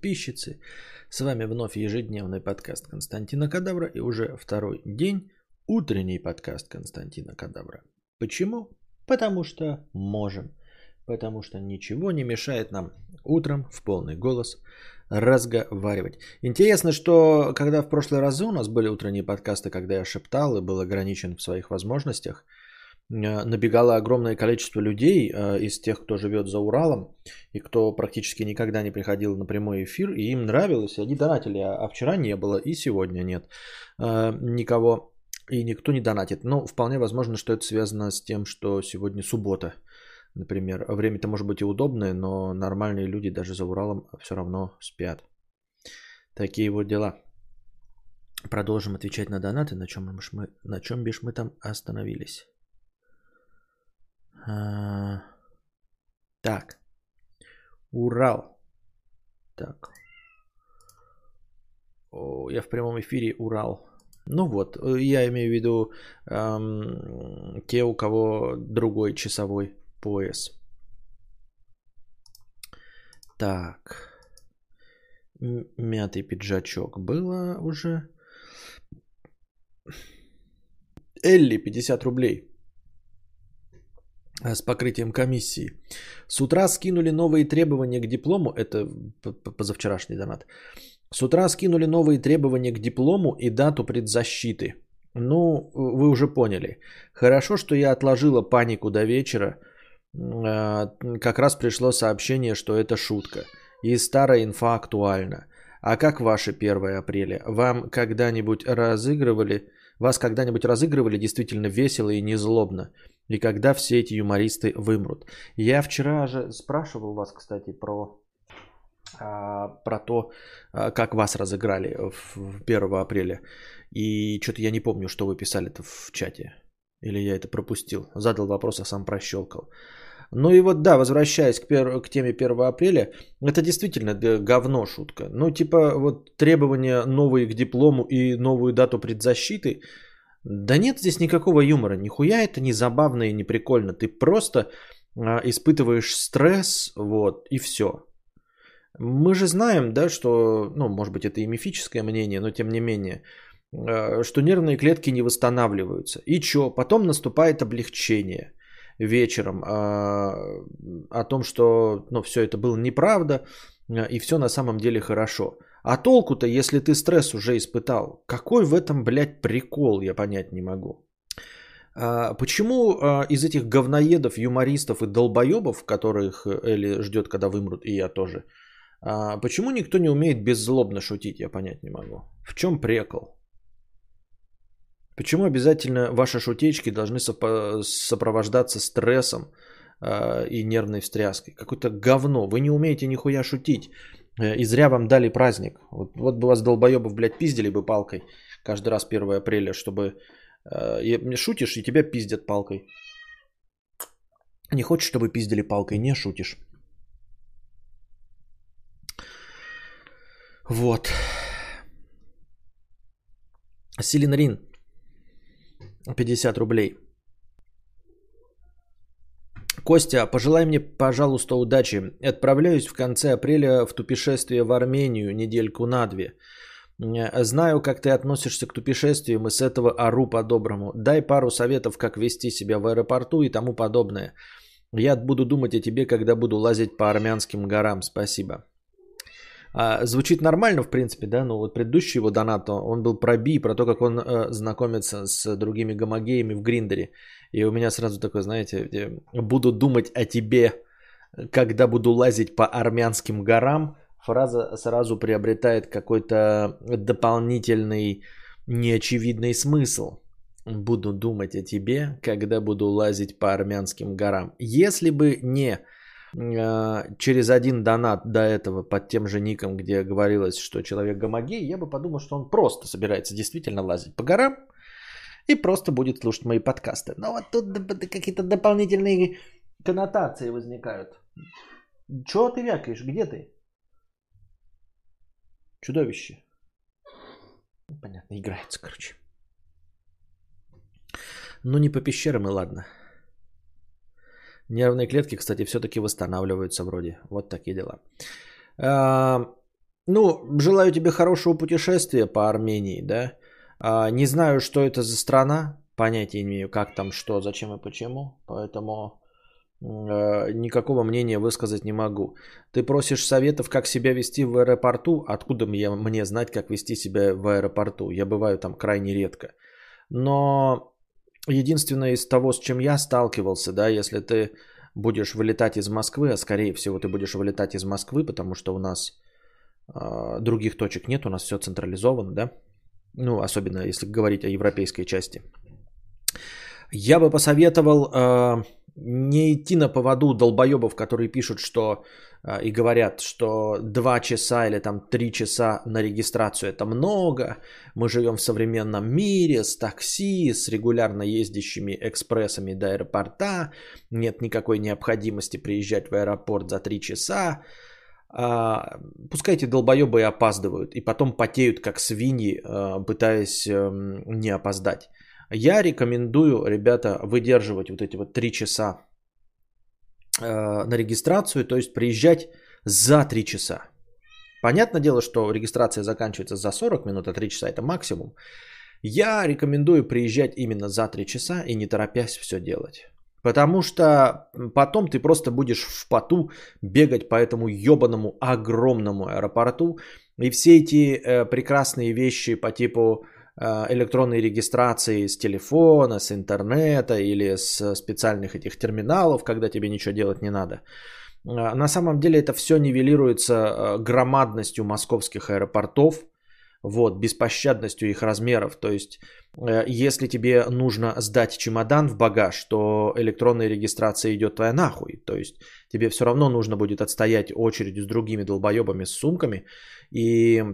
подписчицы. С вами вновь ежедневный подкаст Константина Кадавра и уже второй день утренний подкаст Константина Кадавра. Почему? Потому что можем. Потому что ничего не мешает нам утром в полный голос разговаривать. Интересно, что когда в прошлый раз у нас были утренние подкасты, когда я шептал и был ограничен в своих возможностях, набегало огромное количество людей э, из тех, кто живет за Уралом и кто практически никогда не приходил на прямой эфир, и им нравилось, они донатили, а вчера не было, и сегодня нет э, никого, и никто не донатит. Но вполне возможно, что это связано с тем, что сегодня суббота – Например, время-то может быть и удобное, но нормальные люди даже за Уралом все равно спят. Такие вот дела. Продолжим отвечать на донаты, на чем, мы, на чем бишь мы там остановились. А, так. Урал. Так. О, я в прямом эфире Урал. Ну вот, я имею в виду эм, те, у кого другой часовой пояс. Так. Мятый пиджачок было уже. Элли 50 рублей с покрытием комиссии. С утра скинули новые требования к диплому. Это позавчерашний донат. С утра скинули новые требования к диплому и дату предзащиты. Ну, вы уже поняли. Хорошо, что я отложила панику до вечера а, как раз пришло сообщение, что это шутка. И старая инфа актуальна. А как ваше 1 апреля? Вам когда-нибудь разыгрывали, вас когда-нибудь разыгрывали действительно весело и незлобно? И когда все эти юмористы вымрут? Я вчера же спрашивал вас, кстати, про, а, про то, а, как вас разыграли в 1 апреля. И что-то я не помню, что вы писали в чате. Или я это пропустил. Задал вопрос, а сам прощелкал. Ну и вот да, возвращаясь к, пер... к теме 1 апреля, это действительно говно шутка. Ну типа вот требования новые к диплому и новую дату предзащиты. Да нет здесь никакого юмора. Нихуя это не забавно и не прикольно. Ты просто а, испытываешь стресс, вот, и все. Мы же знаем, да, что, ну, может быть, это и мифическое мнение, но тем не менее, а, что нервные клетки не восстанавливаются. И что? Потом наступает облегчение вечером а, о том, что ну, все это было неправда а, и все на самом деле хорошо. А толку-то, если ты стресс уже испытал? Какой в этом, блядь, прикол, я понять не могу. А, почему а, из этих говноедов, юмористов и долбоебов, которых Элли ждет, когда вымрут, и я тоже, а, почему никто не умеет беззлобно шутить, я понять не могу. В чем прикол? Почему обязательно ваши шутечки должны сопровождаться стрессом и нервной встряской? Какое-то говно. Вы не умеете нихуя шутить. Э, и зря вам дали праздник. Вот, вот бы вас долбоебов, блядь, пиздили бы палкой каждый раз 1 апреля, чтобы э, шутишь и тебя пиздят палкой. Не хочешь, чтобы пиздили палкой, не шутишь. Вот. Силин Рин. 50 рублей. Костя, пожелай мне, пожалуйста, удачи. Отправляюсь в конце апреля в тупешествие в Армению недельку на две. Знаю, как ты относишься к тупешествиям и с этого ору по-доброму. Дай пару советов, как вести себя в аэропорту и тому подобное. Я буду думать о тебе, когда буду лазить по армянским горам. Спасибо. А, звучит нормально, в принципе, да, но вот предыдущий его донат, он был про би, про то, как он э, знакомится с другими гомогеями в Гриндере. И у меня сразу такое, знаете, буду думать о тебе, когда буду лазить по армянским горам. Фраза сразу приобретает какой-то дополнительный неочевидный смысл. Буду думать о тебе, когда буду лазить по армянским горам. Если бы не а, через один донат до этого под тем же ником, где говорилось, что человек гомогей, я бы подумал, что он просто собирается действительно лазить по горам и просто будет слушать мои подкасты. Но вот тут какие-то дополнительные коннотации возникают. Чего ты вякаешь? Где ты? Чудовище. Понятно, играется, короче. Ну не по пещерам и ладно. Нервные клетки, кстати, все-таки восстанавливаются вроде. Вот такие дела. А, Ну, желаю тебе хорошего путешествия по Армении, да. А, не знаю, что это за страна, понятия не имею, как там, что, зачем и почему, поэтому э, никакого мнения высказать не могу. Ты просишь советов, как себя вести в аэропорту. Откуда мне, мне знать, как вести себя в аэропорту? Я бываю там крайне редко. Но единственное из того, с чем я сталкивался, да, если ты будешь вылетать из Москвы, а скорее всего ты будешь вылетать из Москвы, потому что у нас э, других точек нет, у нас все централизовано, да, ну, особенно если говорить о европейской части. Я бы посоветовал э, не идти на поводу долбоебов, которые пишут, что э, и говорят, что 2 часа или там 3 часа на регистрацию это много. Мы живем в современном мире с такси, с регулярно ездящими экспрессами до аэропорта. Нет никакой необходимости приезжать в аэропорт за 3 часа. А, пускай эти долбоебы и опаздывают, и потом потеют как свиньи, а, пытаясь эм, не опоздать. Я рекомендую, ребята, выдерживать вот эти вот 3 часа э, на регистрацию, то есть приезжать за 3 часа. Понятное дело, что регистрация заканчивается за 40 минут, а 3 часа это максимум. Я рекомендую приезжать именно за 3 часа и не торопясь все делать. Потому что потом ты просто будешь в поту бегать по этому ебаному огромному аэропорту. И все эти э, прекрасные вещи по типу э, электронной регистрации с телефона, с интернета или с специальных этих терминалов, когда тебе ничего делать не надо. Э, на самом деле это все нивелируется э, громадностью московских аэропортов, вот, беспощадностью их размеров. То есть Э, если тебе нужно сдать чемодан в багаж, то электронная регистрация идет твоя нахуй. То есть тебе все равно нужно будет отстоять очередь с другими долбоебами с сумками. И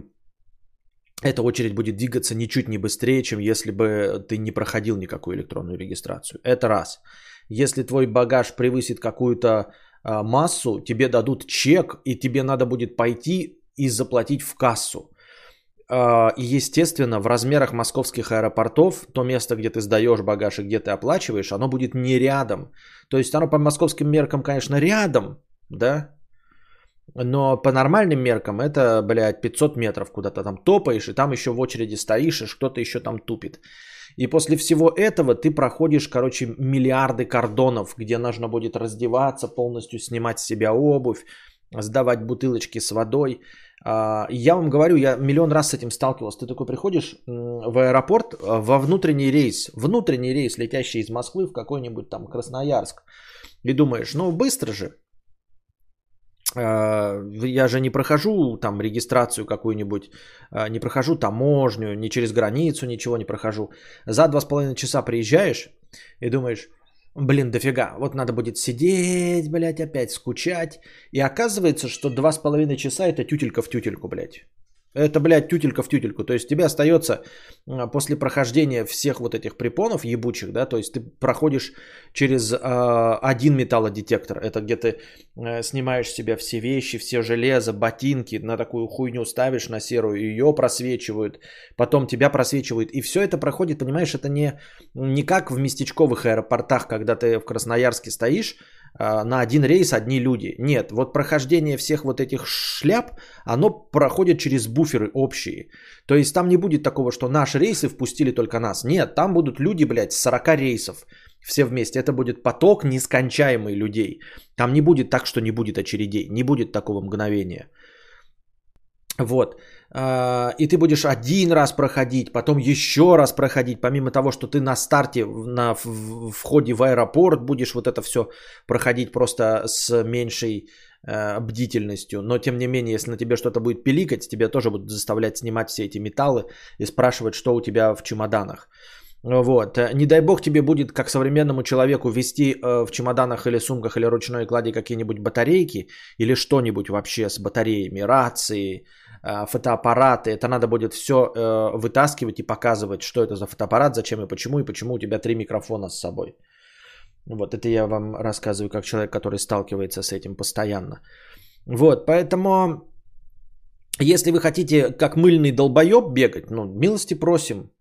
эта очередь будет двигаться ничуть не быстрее, чем если бы ты не проходил никакую электронную регистрацию. Это раз. Если твой багаж превысит какую-то а, массу, тебе дадут чек, и тебе надо будет пойти и заплатить в кассу. А, и, естественно, в размерах московских аэропортов, то место, где ты сдаешь багаж и где ты оплачиваешь, оно будет не рядом. То есть оно по московским меркам, конечно, рядом, да, но по нормальным меркам это, блядь, 500 метров куда-то там топаешь, и там еще в очереди стоишь, и кто-то еще там тупит. И после всего этого ты проходишь, короче, миллиарды кордонов, где нужно будет раздеваться, полностью снимать с себя обувь, сдавать бутылочки с водой. А, я вам говорю, я миллион раз с этим сталкивался. Ты такой приходишь в аэропорт а, во внутренний рейс, внутренний рейс, летящий из Москвы в какой-нибудь там Красноярск, и думаешь, ну быстро же. А, я же не прохожу там регистрацию какую-нибудь, не прохожу таможню, ни через границу ничего не прохожу. За два с половиной часа приезжаешь и думаешь, Блин, дофига. Вот надо будет сидеть, блядь, опять скучать. И оказывается, что два с половиной часа это тютелька в тютельку, блядь. Это, блядь, тютелька в тютельку. То есть тебе остается после прохождения всех вот этих препонов ебучих, да, то есть ты проходишь через э, один металлодетектор. Это где ты э, снимаешь себя все вещи, все железо, ботинки, на такую хуйню ставишь на серую, ее просвечивают, потом тебя просвечивают. И все это проходит, понимаешь, это не, не как в местечковых аэропортах, когда ты в Красноярске стоишь, на один рейс одни люди. Нет, вот прохождение всех вот этих шляп, оно проходит через буферы общие. То есть там не будет такого, что наши рейсы впустили только нас. Нет, там будут люди, блядь, 40 рейсов все вместе. Это будет поток нескончаемый людей. Там не будет так, что не будет очередей. Не будет такого мгновения. Вот. А, и ты будешь один раз проходить, потом еще раз проходить, помимо того, что ты на старте, на входе в аэропорт будешь вот это все проходить просто с меньшей э, бдительностью. Но тем не менее, если на тебе что-то будет пиликать, тебя тоже будут заставлять снимать все эти металлы и спрашивать, что у тебя в чемоданах. Вот. Не дай бог тебе будет, как современному человеку, вести э, в чемоданах или сумках или ручной кладе какие-нибудь батарейки или что-нибудь вообще с батареями, рации, фотоаппараты. Это надо будет все э, вытаскивать и показывать, что это за фотоаппарат, зачем и почему, и почему у тебя три микрофона с собой. Вот это я вам рассказываю как человек, который сталкивается с этим постоянно. Вот, поэтому, если вы хотите как мыльный долбоеб бегать, ну, милости просим,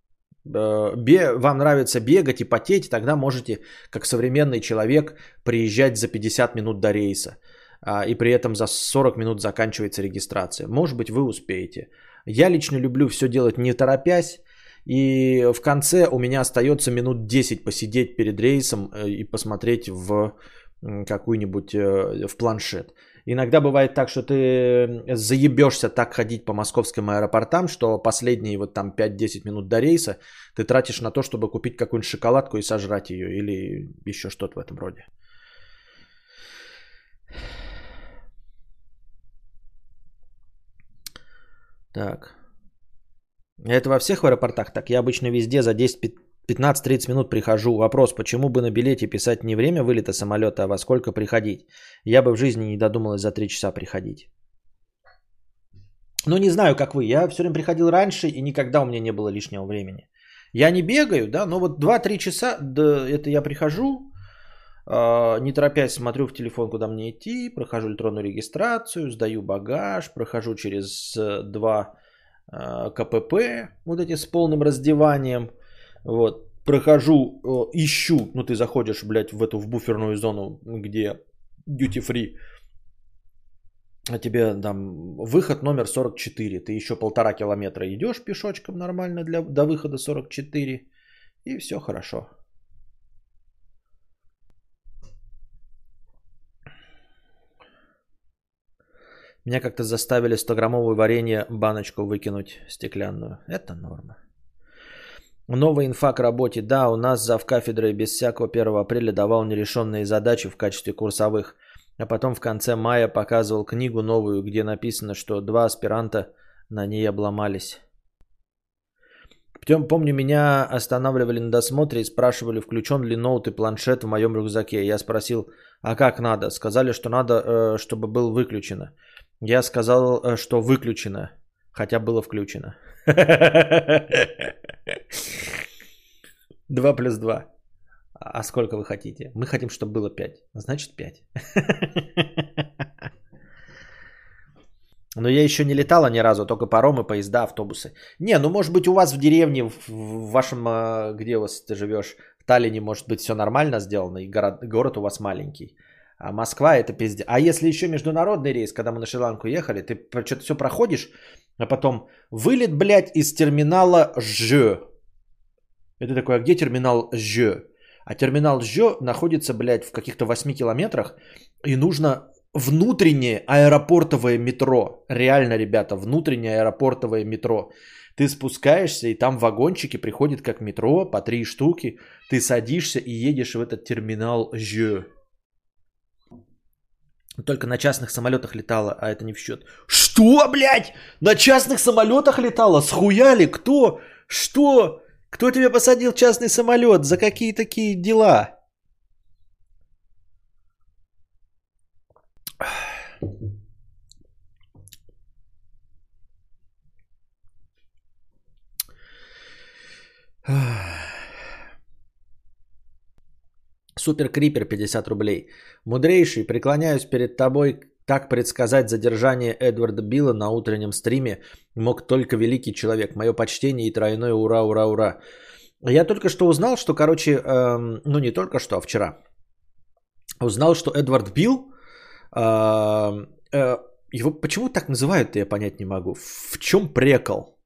вам нравится бегать и потеть, тогда можете, как современный человек, приезжать за 50 минут до рейса. А, и при этом за 40 минут заканчивается регистрация. Может быть, вы успеете. Я лично люблю все делать не торопясь, и в конце у меня остается минут 10 посидеть перед рейсом э, и посмотреть в какую-нибудь э, в планшет. Иногда бывает так, что ты заебешься так ходить по московским аэропортам, что последние вот там 5-10 минут до рейса ты тратишь на то, чтобы купить какую-нибудь шоколадку и сожрать ее или еще что-то в этом роде. Так. Это во всех аэропортах так? Я обычно везде за 10 15-30 минут прихожу. Вопрос, почему бы на билете писать не время вылета самолета, а во сколько приходить? Я бы в жизни не додумалась за 3 часа приходить. Ну, не знаю, как вы. Я все время приходил раньше, и никогда у меня не было лишнего времени. Я не бегаю, да, но вот 2-3 часа, да, это я прихожу, не торопясь смотрю в телефон, куда мне идти, прохожу электронную регистрацию, сдаю багаж, прохожу через 2 э, э, КПП, вот эти с полным раздеванием – вот, прохожу, э, ищу, ну ты заходишь, блядь, в эту в буферную зону, где duty free, а тебе там выход номер 44, ты еще полтора километра идешь пешочком нормально для, до выхода 44, и все хорошо. Меня как-то заставили 100-граммовую варенье баночку выкинуть стеклянную. Это норма. Новая инфа к работе. Да, у нас зав кафедрой без всякого 1 апреля давал нерешенные задачи в качестве курсовых. А потом в конце мая показывал книгу новую, где написано, что два аспиранта на ней обломались. Потом, помню, меня останавливали на досмотре и спрашивали, включен ли ноут и планшет в моем рюкзаке. Я спросил, а как надо? Сказали, что надо, э, чтобы был выключено. Я сказал, э, что выключено, хотя было включено. Два плюс два. А сколько вы хотите? Мы хотим, чтобы было 5. Значит 5. Но я еще не летала ни разу, только паромы, поезда, автобусы. Не, ну может быть у вас в деревне, в вашем, а, где у вас ты живешь, в Таллине, может быть все нормально сделано, и город, город у вас маленький. А Москва это пиздец. А если еще международный рейс, когда мы на Шри-Ланку ехали, ты что-то все проходишь, а потом вылет, блядь, из терминала Ж. Это такое, а где терминал Ж? А терминал Ж находится, блядь, в каких-то 8 километрах. И нужно внутреннее аэропортовое метро. Реально, ребята, внутреннее аэропортовое метро. Ты спускаешься, и там вагончики приходят как метро по три штуки. Ты садишься и едешь в этот терминал Ж. Только на частных самолетах летала, а это не в счет. Что, блядь? На частных самолетах летала? Схуяли? Кто? Что? Кто тебя посадил частный самолет? За какие такие дела? Супер Крипер 50 рублей. Мудрейший, преклоняюсь перед тобой, так предсказать задержание Эдварда Билла на утреннем стриме мог только великий человек. Мое почтение и тройное ура, ура, ура. Я только что узнал, что, короче, эм, ну не только что, а вчера, узнал, что Эдвард Билл, э, э, его почему так называют, я понять не могу. В чем прекол?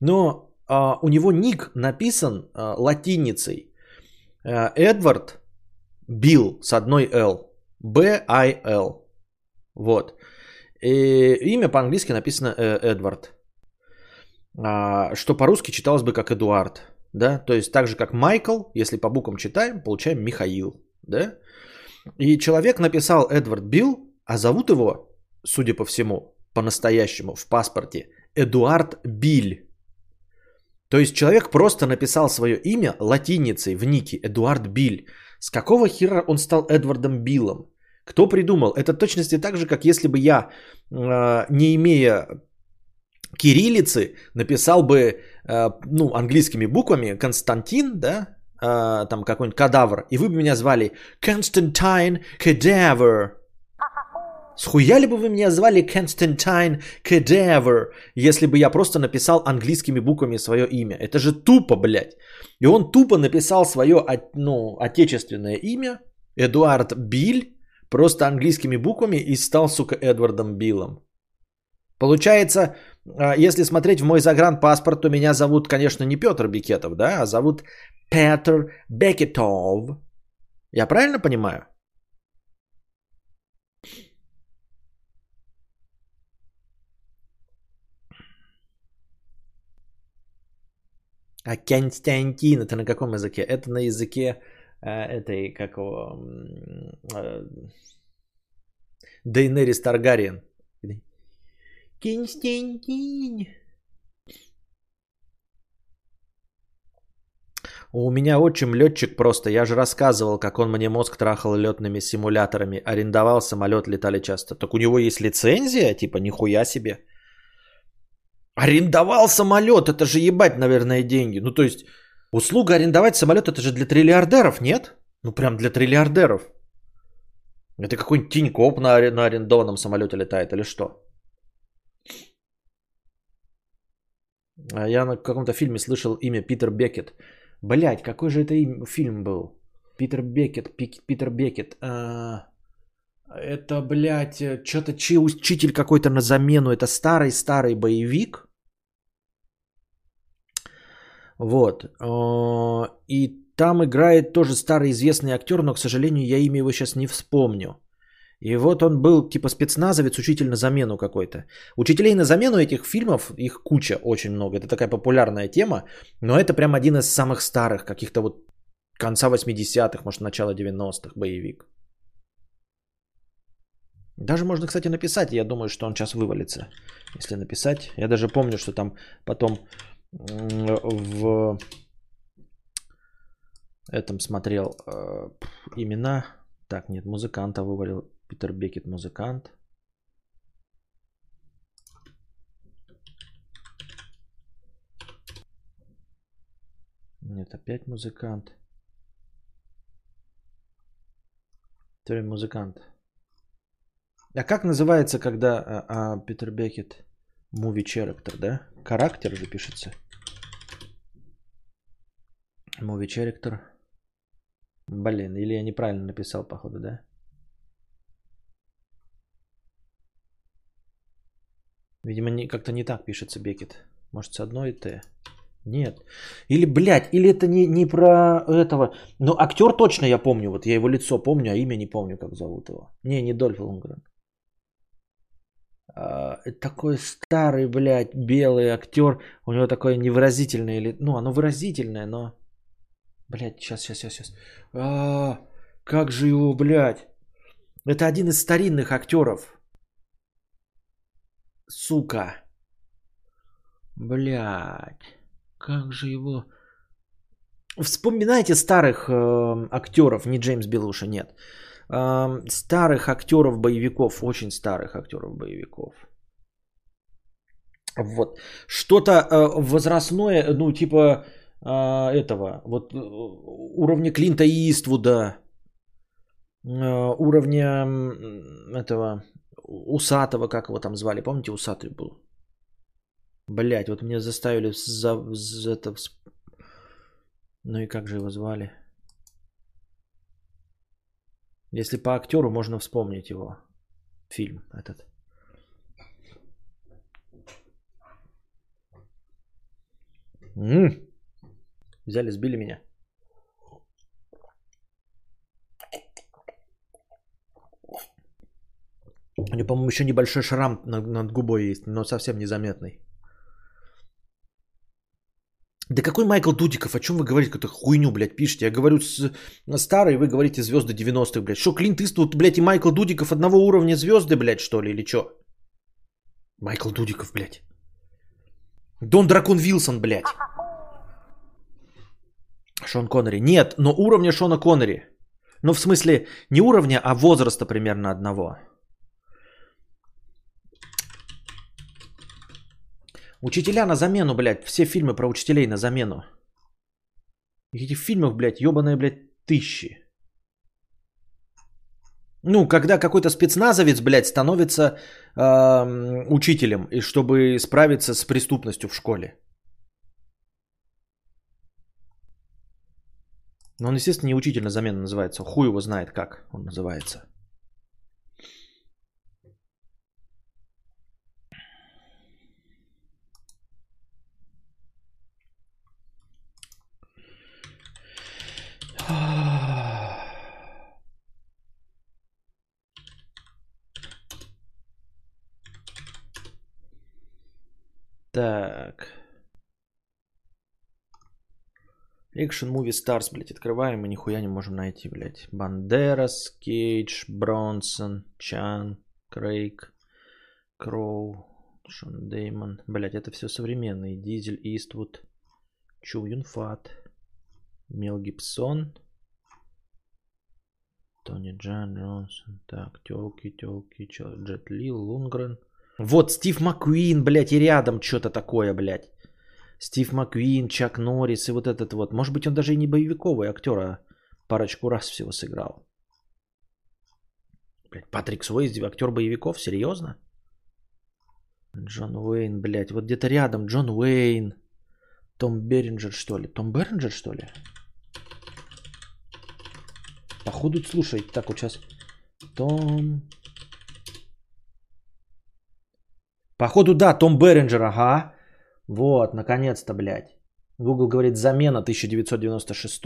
Но а, у него ник написан а, латиницей. А, Эдвард Билл с одной Л. Б-I-Л. Вот. И имя по-английски написано э, Эдвард. Что по-русски читалось бы как Эдуард. Да? То есть так же как Майкл, если по буквам читаем, получаем Михаил. Да? И человек написал Эдвард Билл, а зовут его, судя по всему, по-настоящему в паспорте Эдуард Биль. То есть человек просто написал свое имя латиницей в нике Эдуард Биль. С какого хера он стал Эдвардом Биллом? Кто придумал? Это точности так же, как если бы я, э, не имея кириллицы, написал бы э, ну, английскими буквами Константин, да, э, там какой-нибудь кадавр, и вы бы меня звали Константин Кадавр. Схуяли бы вы меня звали Константин Кедевр, если бы я просто написал английскими буквами свое имя? Это же тупо, блядь. И он тупо написал свое, ну, отечественное имя, Эдуард Биль, просто английскими буквами и стал, сука, Эдвардом Биллом. Получается, а, если смотреть в мой загранпаспорт, то меня зовут, конечно, не Петр Бекетов, да, а зовут Петр Бекетов. Я правильно понимаю? А Константин, это на каком языке? Это на языке э, этой, как его, э, Дейнерис Таргариен. Константин. У меня отчим летчик просто. Я же рассказывал, как он мне мозг трахал летными симуляторами. Арендовал самолет, летали часто. Так у него есть лицензия? Типа, нихуя себе. Арендовал самолет, это же ебать, наверное, деньги. Ну, то есть, услуга арендовать самолет, это же для триллиардеров, нет? Ну, прям для триллиардеров. Это какой-нибудь Тинькоп на, на арендованном самолете летает или что? А я на каком-то фильме слышал имя Питер Бекет. Блять, какой же это им, фильм был? Питер Бекет, Пик, Питер Бекет. А, это, блядь, что-то чи, учитель какой-то на замену. Это старый-старый боевик. Вот. А, и там играет тоже старый известный актер, но, к сожалению, я имя его сейчас не вспомню. И вот он был типа спецназовец, учитель на замену какой-то. Учителей на замену этих фильмов, их куча очень много. Это такая популярная тема, но это прям один из самых старых, каких-то вот конца 80-х, может начала 90-х боевик. Даже можно, кстати, написать. Я думаю, что он сейчас вывалится. Если написать. Я даже помню, что там потом в этом смотрел э, имена. Так, нет, музыканта вывалил. Питер Бекет музыкант. Нет, опять музыкант. Теперь музыкант. А как называется, когда а, а, Питер Бекет character, да? Характер же пишется. Movie character. Блин, или я неправильно написал, походу, да? Видимо, не, как-то не так пишется Бекет. Может, с одной Т. Нет. Или, блядь, или это не, не про этого. Но актер точно я помню. Вот я его лицо помню, а имя не помню, как зовут его. Не, не Дольф Лунгрен. А, такой старый, блядь, белый актер. У него такое невыразительное или, ну, оно выразительное, но, блядь, сейчас, сейчас, сейчас, сейчас. А, как же его, блядь? Это один из старинных актеров. Сука. Блядь. Как же его... Вспоминайте старых э, актеров, не Джеймс Белуша, нет старых актеров боевиков, очень старых актеров боевиков. Вот. Что-то э, возрастное, ну, типа э, этого, вот э, уровня Клинта Иствуда, уровня этого Усатого, как его там звали, помните, Усатый был? Блять, вот меня заставили за, за это... Ну и как же его звали? Если по актеру можно вспомнить его фильм этот. М-м. Взяли, сбили меня. У него, по-моему, еще небольшой шрам над, над губой есть, но совсем незаметный. Да какой Майкл Дудиков? О чем вы говорите? Какую-то хуйню, блядь, пишете. Я говорю с старый, вы говорите звезды 90-х, блядь. Что, Клинт Иствуд, блядь, и Майкл Дудиков одного уровня звезды, блядь, что ли, или что? Майкл Дудиков, блядь. Дон Дракон Вилсон, блядь. Шон Коннери. Нет, но уровня Шона Коннери. Ну, в смысле, не уровня, а возраста примерно одного. Учителя на замену, блядь. Все фильмы про учителей на замену. Этих фильмов, блядь, ебаные, блядь, тысячи. Ну, когда какой-то спецназовец, блядь, становится э, учителем, и чтобы справиться с преступностью в школе. Но он, естественно, не учитель на замену называется. Хуй его знает, как он называется. Так. Action Movie Stars, блядь, открываем и нихуя не можем найти, блядь. Бандерас, Кейдж, Бронсон, Чан, Крейг, Кроу, Шон Деймон. Блядь, это все современные. Дизель, Иствуд, Чу Юн Фат, Мел Гибсон, Тони Джан Джонсон. Так, телки, телки, Джет Ли, Лунгрен. Вот Стив Маккуин, блядь, и рядом что-то такое, блядь. Стив Маккуин, Чак Норрис и вот этот вот. Может быть, он даже и не боевиковый актер, а парочку раз всего сыграл. Блядь, Патрик Суэйзи, актер боевиков, серьезно? Джон Уэйн, блядь, вот где-то рядом Джон Уэйн. Том Беринджер, что ли? Том Беринджер, что ли? Походу, слушай, так вот сейчас. Том... Походу, да, Том Беринджер, ага. Вот, наконец-то, блядь. Google говорит замена 1996.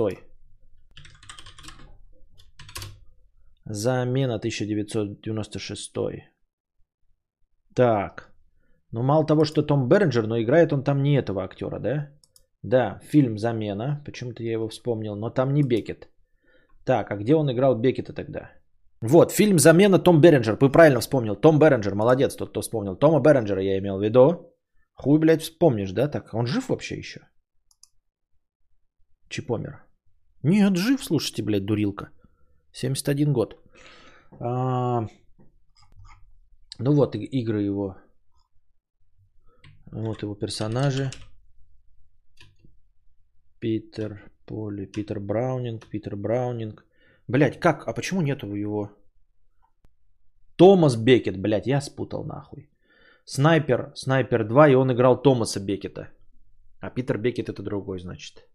Замена 1996. Так. Ну, мало того, что Том Бернджер, но играет он там не этого актера, да? Да, фильм «Замена». Почему-то я его вспомнил, но там не Бекет. Так, а где он играл Бекета тогда? Вот, фильм «Замена» Том Бернджер. Вы правильно вспомнил. Том Бернджер, молодец тот, кто вспомнил. Тома Бернджера я имел в виду. Хуй, блядь, вспомнишь, да? Так, он жив вообще еще? Чипомер. Нет, жив, слушайте, блядь, дурилка. 71 год. А, ну вот, игры его. Вот его персонажи. Питер Поли, Питер Браунинг, Питер Браунинг. Блять, как? А почему нету его? Томас Бекет, блять, я спутал нахуй. Снайпер, Снайпер 2, и он играл Томаса Бекета. А Питер Бекет это другой, значит.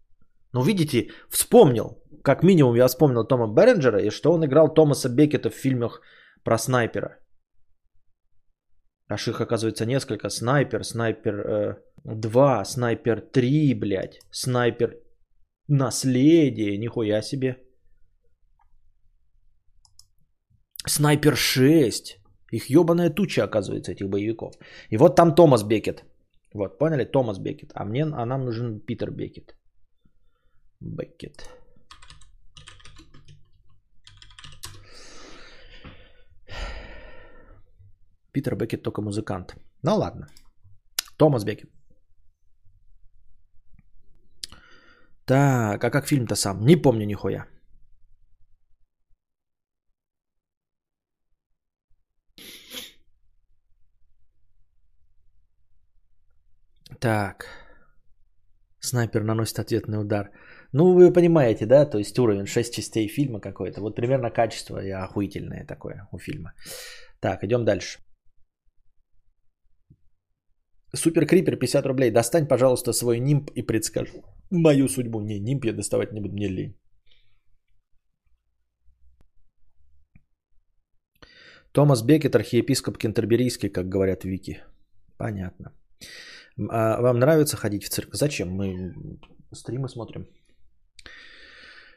Ну, видите, вспомнил, как минимум я вспомнил Тома Беренджера, и что он играл Томаса Бекета в фильмах про снайпера. Аж их оказывается несколько. Снайпер, Снайпер э, 2, Снайпер 3, блядь. Снайпер Наследие, нихуя себе. Снайпер 6. Их ебаная туча, оказывается, этих боевиков. И вот там Томас Бекет. Вот, поняли? Томас Бекет. А мне, а нам нужен Питер Бекет. Бекет. Питер Бекет только музыкант. Ну ладно. Томас Бекет. Так, а как фильм-то сам? Не помню нихуя. Так. Снайпер наносит ответный удар. Ну, вы понимаете, да? То есть уровень 6 частей фильма какой-то. Вот примерно качество охуительное такое у фильма. Так, идем дальше. Супер Крипер 50 рублей. Достань, пожалуйста, свой нимб и предскажи мою судьбу. Не, нимб я доставать не буду, мне лень. Томас Бекет, архиепископ Кентерберийский, как говорят Вики. Понятно. А вам нравится ходить в цирк? Зачем? Мы стримы смотрим.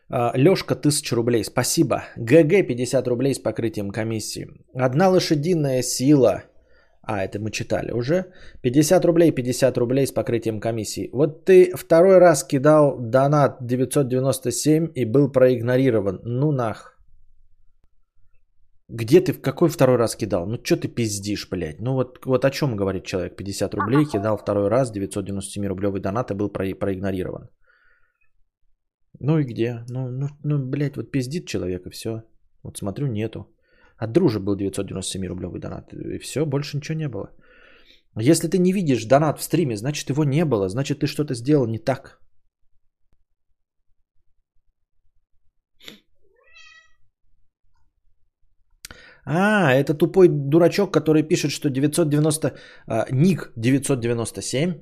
А, Лешка, 1000 рублей. Спасибо. ГГ, 50 рублей с покрытием комиссии. Одна лошадиная сила. А, это мы читали уже. 50 рублей, 50 рублей с покрытием комиссии. Вот ты второй раз кидал донат 997 и был проигнорирован. Ну нах. Где ты, в какой второй раз кидал? Ну, что ты пиздишь, блядь? Ну, вот, вот о чем говорит человек? 50 рублей, кидал второй раз, 997 рублевый донат и был про, проигнорирован. Ну и где? Ну, ну, ну, блядь, вот пиздит человек и все. Вот смотрю, нету. От дружи был 997 рублевый донат. И все, больше ничего не было. Если ты не видишь донат в стриме, значит его не было. Значит ты что-то сделал не так. А, это тупой дурачок, который пишет, что 990, а, ник 997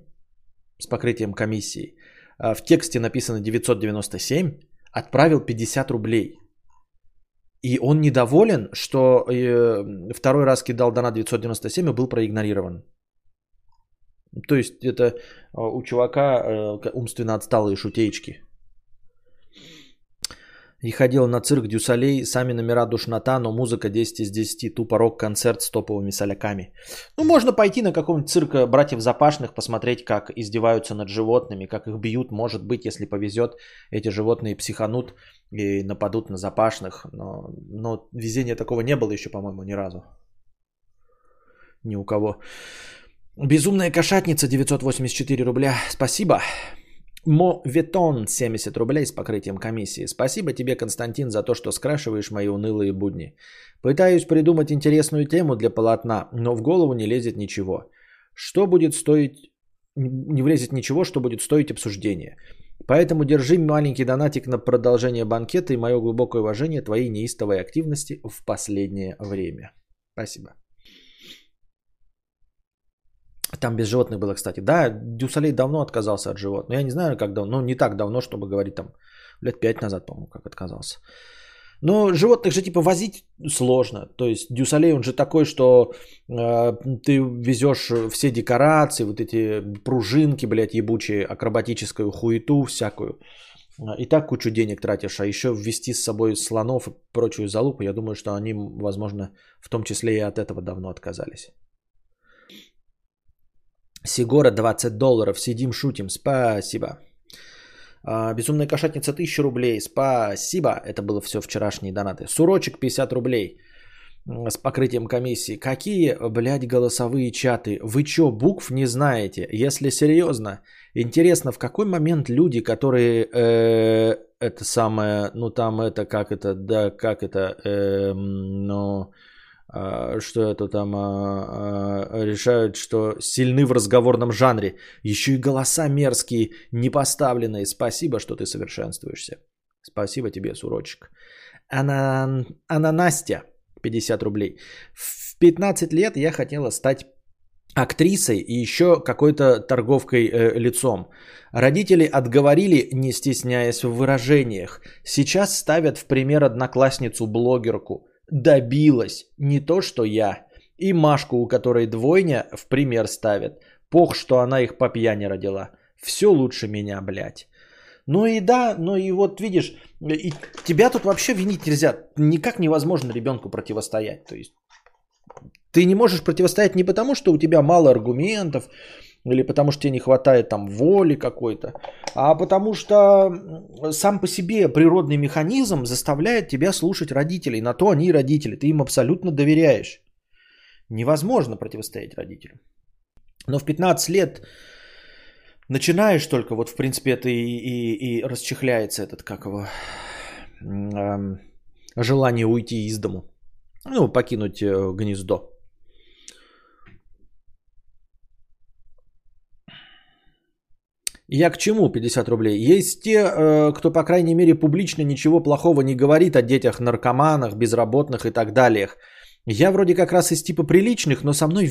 с покрытием комиссии. А, в тексте написано 997, отправил 50 рублей. И он недоволен, что э, второй раз кидал донат 997 и был проигнорирован. То есть это а, у чувака э, умственно отсталые шутеечки. И ходил на цирк Дюсалей, сами номера душнота, но музыка 10 из 10, тупо рок-концерт с топовыми соляками. Ну, можно пойти на каком-нибудь цирк братьев Запашных, посмотреть, как издеваются над животными, как их бьют. Может быть, если повезет, эти животные психанут и нападут на Запашных. Но, но везения такого не было еще, по-моему, ни разу. Ни у кого. Безумная кошатница 984 рубля. Спасибо. Моветон 70 рублей с покрытием комиссии. Спасибо тебе, Константин, за то, что скрашиваешь мои унылые будни. Пытаюсь придумать интересную тему для полотна, но в голову не лезет ничего. Что будет стоить... Не влезет ничего, что будет стоить обсуждения. Поэтому держи маленький донатик на продолжение банкета и мое глубокое уважение твоей неистовой активности в последнее время. Спасибо. Там без животных было, кстати. Да, Дю Солей давно отказался от животных. Я не знаю, как давно, ну не так давно, чтобы говорить там, лет пять назад, по-моему, как отказался. Но животных же типа возить сложно. То есть Дю Солей, он же такой, что э, ты везешь все декорации, вот эти пружинки, блядь, ебучие, акробатическую хуету всякую. И так кучу денег тратишь, а еще ввести с собой слонов и прочую залупу, я думаю, что они, возможно, в том числе и от этого давно отказались. Сигора 20 долларов. Сидим, шутим. Спасибо. А, безумная кошатница 1000 рублей. Спасибо. Это было все вчерашние донаты. Сурочек 50 рублей с покрытием комиссии. Какие, блядь, голосовые чаты? Вы чё, букв не знаете? Если серьезно, интересно, в какой момент люди, которые э, это самое, ну там это, как это, да, как это, э, ну, а, что это там а, решают, что сильны в разговорном жанре. Еще и голоса мерзкие, непоставленные. Спасибо, что ты совершенствуешься. Спасибо тебе, сурочек. Она, она Настя, 50 рублей. В 15 лет я хотела стать актрисой и еще какой-то торговкой э, лицом. Родители отговорили, не стесняясь в выражениях. Сейчас ставят в пример одноклассницу-блогерку – добилась. Не то, что я. И Машку, у которой двойня, в пример ставят. Пох, что она их по пьяни родила. Все лучше меня, блядь. Ну и да, ну и вот видишь, и тебя тут вообще винить нельзя. Никак невозможно ребенку противостоять. То есть ты не можешь противостоять не потому, что у тебя мало аргументов, или потому что тебе не хватает там воли какой-то, а потому что сам по себе природный механизм заставляет тебя слушать родителей. На то они родители, ты им абсолютно доверяешь. Невозможно противостоять родителям. Но в 15 лет начинаешь только, вот в принципе это и, и, и расчехляется этот, как его, э, желание уйти из дому, ну, покинуть э, гнездо. Я к чему 50 рублей? Есть те, э, кто, по крайней мере, публично ничего плохого не говорит о детях, наркоманах, безработных и так далее. Я вроде как раз из типа приличных, но со мной,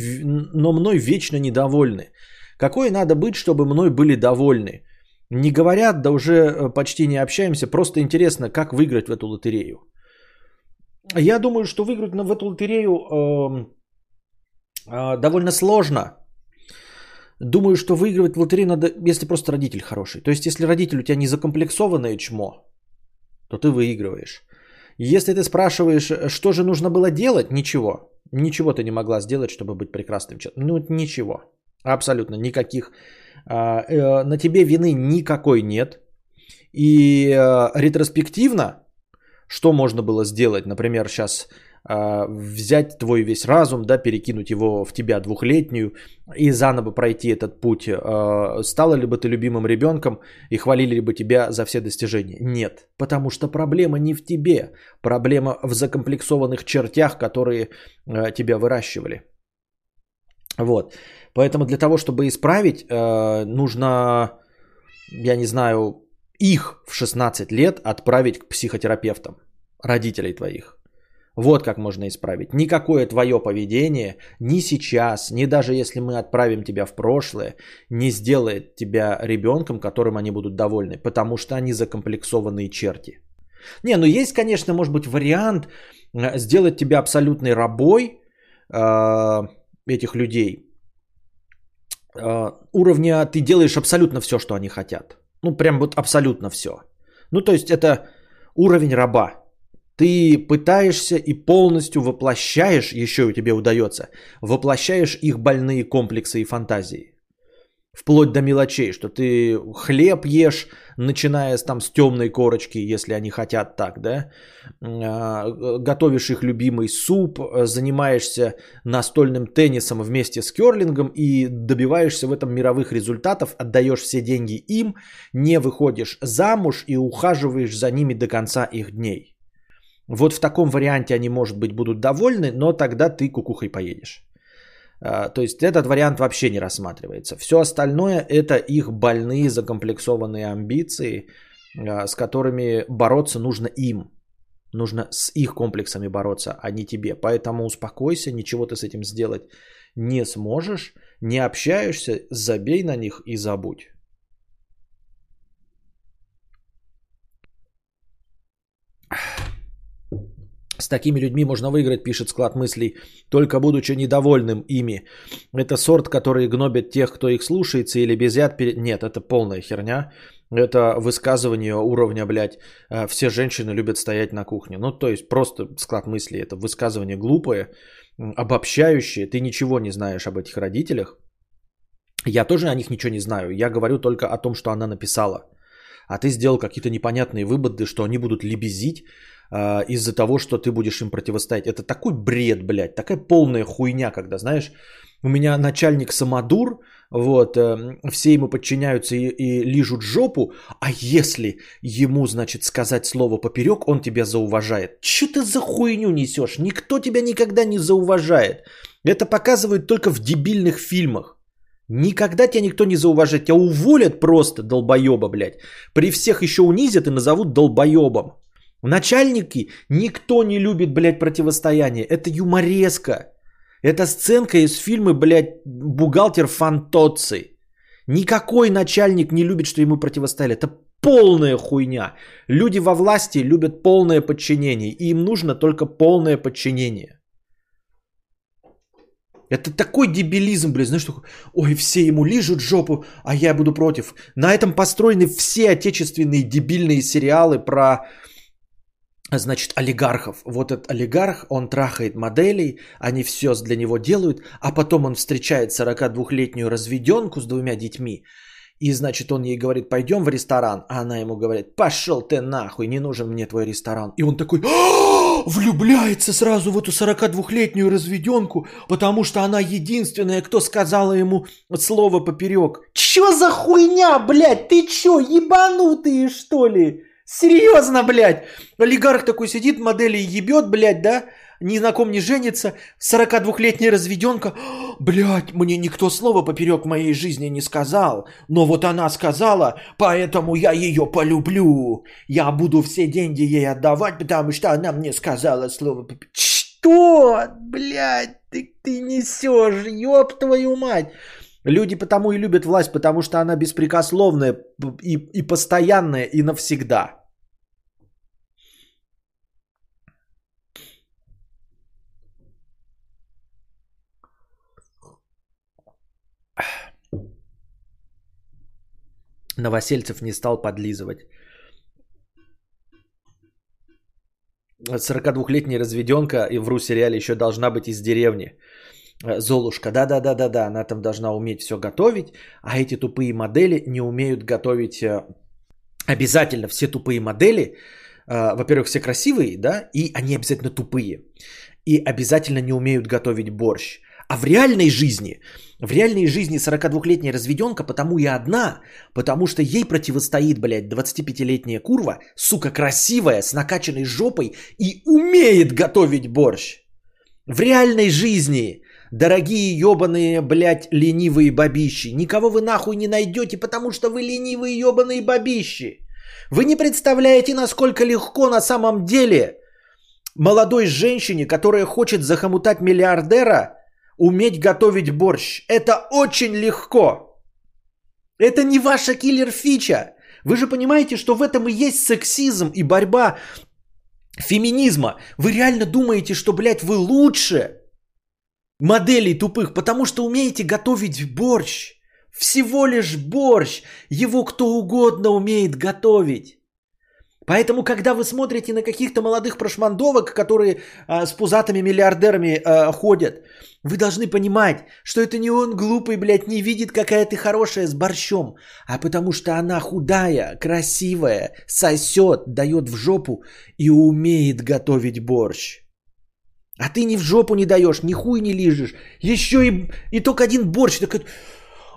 но мной вечно недовольны. Какой надо быть, чтобы мной были довольны? Не говорят, да уже э, почти не общаемся, просто интересно, как выиграть в эту лотерею. Я думаю, что выиграть в эту лотерею э, э, довольно сложно. Думаю, что выигрывать в лотерею надо, если просто родитель хороший. То есть, если родитель у тебя не закомплексованное чмо, то ты выигрываешь. Если ты спрашиваешь, что же нужно было делать, ничего. Ничего ты не могла сделать, чтобы быть прекрасным человеком. Ну, ничего. Абсолютно никаких. А, э, на тебе вины никакой нет. И э, ретроспективно, что можно было сделать? Например, сейчас взять твой весь разум, да, перекинуть его в тебя двухлетнюю и заново пройти этот путь. А, стала ли бы ты любимым ребенком и хвалили ли бы тебя за все достижения? Нет, потому что проблема не в тебе, проблема в закомплексованных чертях, которые а, тебя выращивали. Вот. Поэтому для того, чтобы исправить, нужно, я не знаю, их в 16 лет отправить к психотерапевтам, родителей твоих. Вот как можно исправить. Никакое твое поведение ни сейчас, ни даже если мы отправим тебя в прошлое, не сделает тебя ребенком, которым они будут довольны, потому что они закомплексованные черти. Не, ну есть, конечно, может быть, вариант э, сделать тебя абсолютной рабой э, этих людей. Э, уровня ты делаешь абсолютно все, что они хотят. Ну, прям вот абсолютно все. Ну, то есть это уровень раба. Ты пытаешься и полностью воплощаешь, еще у тебя удается, воплощаешь их больные комплексы и фантазии. Вплоть до мелочей, что ты хлеб ешь, начиная с, там, с темной корочки, если они хотят так, да, а, готовишь их любимый суп, занимаешься настольным теннисом вместе с керлингом и добиваешься в этом мировых результатов, отдаешь все деньги им, не выходишь замуж и ухаживаешь за ними до конца их дней. Вот в таком варианте они, может быть, будут довольны, но тогда ты кукухой поедешь. А, то есть этот вариант вообще не рассматривается. Все остальное это их больные закомплексованные амбиции, а, с которыми бороться нужно им. Нужно с их комплексами бороться, а не тебе. Поэтому успокойся, ничего ты с этим сделать не сможешь, не общаешься, забей на них и забудь. С такими людьми можно выиграть, пишет склад мыслей, только будучи недовольным ими. Это сорт, который гнобит тех, кто их слушается, или без яд... Перед... Нет, это полная херня. Это высказывание уровня, блядь, э, все женщины любят стоять на кухне. Ну, то есть просто склад мыслей. Это высказывание глупое, обобщающее. Ты ничего не знаешь об этих родителях. Я тоже о них ничего не знаю. Я говорю только о том, что она написала. А ты сделал какие-то непонятные выводы, что они будут лебезить, а, из-за того, что ты будешь им противостоять. Это такой бред, блядь, такая полная хуйня, когда, знаешь, у меня начальник самодур, вот, э, все ему подчиняются и, и лижут жопу, а если ему, значит, сказать слово поперек, он тебя зауважает. Че ты за хуйню несешь? Никто тебя никогда не зауважает. Это показывают только в дебильных фильмах. Никогда тебя никто не зауважает. Тебя уволят просто, долбоеба, блядь. При всех еще унизят и назовут долбоебом. Начальники никто не любит, блядь, противостояние. Это юмореска. Это сценка из фильма, блядь, «Бухгалтер Фантоци». Никакой начальник не любит, что ему противостояли. Это полная хуйня. Люди во власти любят полное подчинение. И им нужно только полное подчинение. Это такой дебилизм, блядь, знаешь, что, ой, все ему лижут жопу, а я буду против. На этом построены все отечественные дебильные сериалы про значит, олигархов. Вот этот олигарх, он трахает моделей, они все для него делают, а потом он встречает 42-летнюю разведенку с двумя детьми, и, значит, он ей говорит, пойдем в ресторан, а она ему говорит, пошел ты нахуй, не нужен мне твой ресторан. И он такой, «А, влюбляется сразу в эту 42-летнюю разведенку, потому что она единственная, кто сказала ему слово поперек. Че за хуйня, блядь, ты че, ебанутые что ли? Серьезно, блядь. Олигарх такой сидит, модели ебет, блядь, да? Ни на ком не женится. 42-летняя разведенка. Блядь, мне никто слова поперек моей жизни не сказал. Но вот она сказала, поэтому я ее полюблю. Я буду все деньги ей отдавать, потому что она мне сказала слово поперек. Что? Блядь, ты, ты несешь, ёб твою мать. Люди потому и любят власть, потому что она беспрекословная и, и постоянная, и навсегда. Новосельцев не стал подлизывать. 42-летняя разведенка и в ру сериале еще должна быть из деревни. Э, Золушка, да-да-да-да-да, она там должна уметь все готовить, а эти тупые модели не умеют готовить э, обязательно все тупые модели, э, во-первых, все красивые, да, и они обязательно тупые, и обязательно не умеют готовить борщ. А в реальной жизни, в реальной жизни 42-летняя разведенка потому и одна, потому что ей противостоит, блядь, 25-летняя курва, сука, красивая, с накачанной жопой и умеет готовить борщ. В реальной жизни Дорогие ебаные, блядь, ленивые бабищи. Никого вы нахуй не найдете, потому что вы ленивые ебаные бабищи. Вы не представляете, насколько легко на самом деле молодой женщине, которая хочет захомутать миллиардера, уметь готовить борщ. Это очень легко. Это не ваша киллер-фича. Вы же понимаете, что в этом и есть сексизм и борьба феминизма. Вы реально думаете, что, блядь, вы лучше моделей тупых, потому что умеете готовить борщ. Всего лишь борщ. Его кто угодно умеет готовить. Поэтому, когда вы смотрите на каких-то молодых прошмандовок, которые а, с пузатыми миллиардерами а, ходят, вы должны понимать, что это не он глупый, блядь, не видит, какая ты хорошая с борщом, а потому что она худая, красивая, сосет, дает в жопу и умеет готовить борщ. А ты ни в жопу не даешь, ни хуй не лижешь. Еще и, и только один борщ. Так,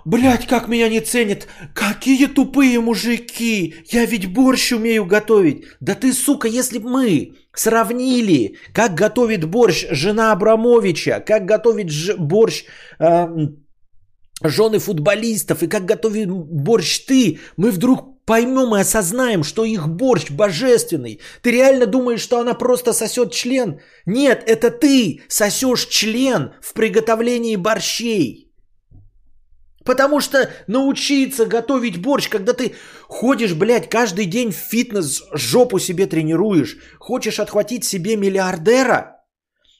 Блять, как меня не ценят. Какие тупые мужики. Я ведь борщ умею готовить. Да ты, сука, если бы мы сравнили, как готовит борщ жена Абрамовича, как готовит ж- борщ э, жены футболистов и как готовит борщ ты, мы вдруг поймем и осознаем, что их борщ божественный. Ты реально думаешь, что она просто сосет член? Нет, это ты сосешь член в приготовлении борщей. Потому что научиться готовить борщ, когда ты ходишь, блядь, каждый день в фитнес, жопу себе тренируешь, хочешь отхватить себе миллиардера,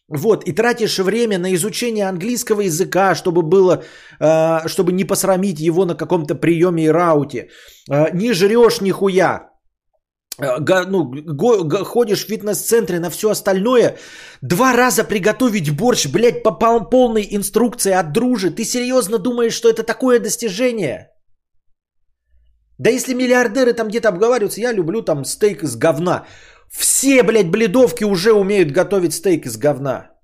вот, и тратишь время на изучение английского языка, чтобы было, э, чтобы не посрамить его на каком-то приеме и рауте. Э, не жрешь нихуя. Э, ну, ходишь в фитнес-центре на все остальное, два раза приготовить борщ, блядь, по полной инструкции от дружи. Ты серьезно думаешь, что это такое достижение? Да если миллиардеры там где-то обговариваются, я люблю там стейк из говна. Все, блядь, бледовки уже умеют готовить стейк из говна.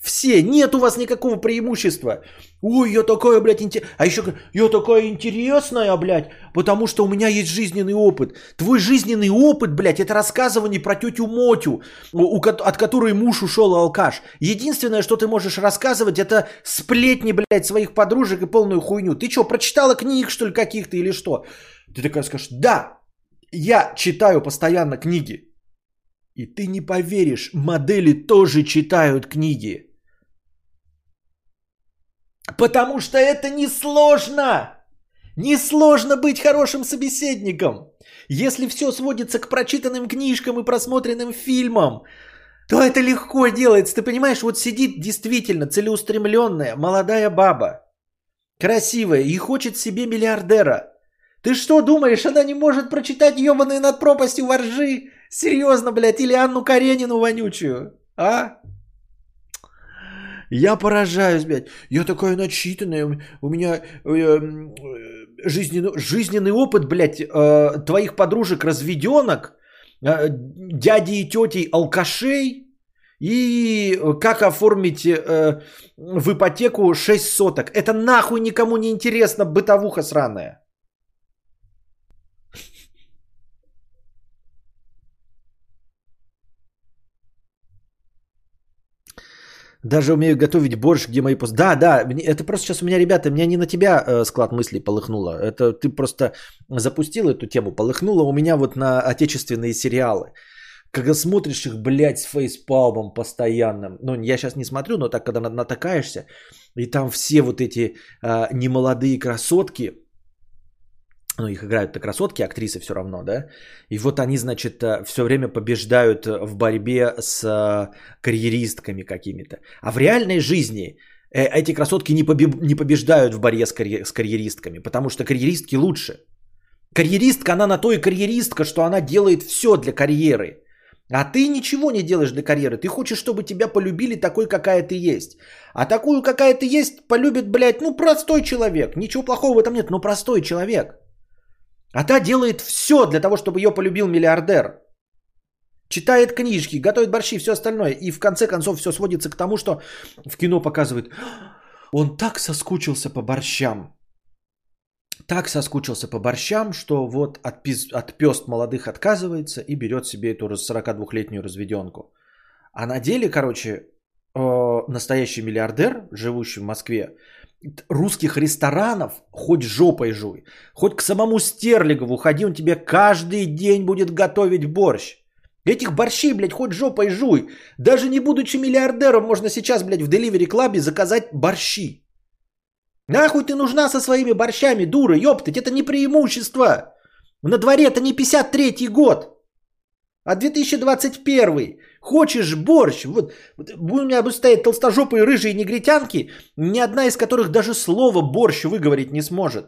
Все, нет у вас никакого преимущества. Ой, я такая, блядь, интересная. А еще, я такая интересная, блядь, потому что у меня есть жизненный опыт. Твой жизненный опыт, блядь, это рассказывание про тетю Мотю, от которой муж ушел алкаш. Единственное, что ты можешь рассказывать, это сплетни, блядь, своих подружек и полную хуйню. Ты что, прочитала книг, что ли, каких-то или что? Ты такая скажешь, да, я читаю постоянно книги. И ты не поверишь, модели тоже читают книги. Потому что это несложно. Несложно быть хорошим собеседником. Если все сводится к прочитанным книжкам и просмотренным фильмам, то это легко делается. Ты понимаешь, вот сидит действительно целеустремленная молодая баба, красивая и хочет себе миллиардера. Ты что думаешь, она не может прочитать ебаные над пропастью воржи? Серьезно, блядь, или Анну Каренину вонючую? А? Я поражаюсь, блядь. Я такая начитанная. У меня э, э, жизненный, жизненный опыт, блядь, э, твоих подружек разведенок, э, дяди и тети алкашей. И как оформить э, в ипотеку 6 соток. Это нахуй никому не интересно, бытовуха сраная. Даже умею готовить борщ, где мои пост. Да, да, это просто сейчас у меня, ребята, меня не на тебя э, склад мыслей полыхнуло. Это ты просто запустил эту тему, полыхнуло у меня вот на отечественные сериалы. Когда смотришь их, блядь, с фейспалмом постоянным. Ну, я сейчас не смотрю, но так, когда натакаешься, и там все вот эти э, немолодые красотки, ну, их играют-то красотки, актрисы все равно, да, и вот они, значит, э, все время побеждают в борьбе с э, карьеристками какими-то. А в реальной жизни э, эти красотки не, побе- не побеждают в борьбе с, карьер- с карьеристками, потому что карьеристки лучше. Карьеристка, она на то и карьеристка, что она делает все для карьеры. А ты ничего не делаешь для карьеры. Ты хочешь, чтобы тебя полюбили такой, какая ты есть. А такую, какая ты есть, полюбит, блядь, ну, простой человек. Ничего плохого в этом нет, но простой человек. А та делает все для того, чтобы ее полюбил миллиардер. Читает книжки, готовит борщи и все остальное. И в конце концов все сводится к тому, что в кино показывает, он так соскучился по борщам. Так соскучился по борщам, что вот от, пиз, от пест молодых отказывается и берет себе эту 42-летнюю разведенку. А на деле, короче, э, настоящий миллиардер, живущий в Москве, русских ресторанов хоть жопой жуй, хоть к самому Стерлигову ходи, он тебе каждый день будет готовить борщ. Этих борщей, блядь, хоть жопой жуй. Даже не будучи миллиардером, можно сейчас, блядь, в Delivery Club заказать борщи. Нахуй ты нужна со своими борщами, дура, ёптать, это не преимущество. На дворе это не 53-й год, а 2021. Хочешь борщ? Вот, у меня бы стоять толстожопые рыжие негритянки, ни одна из которых даже слово борщ выговорить не сможет.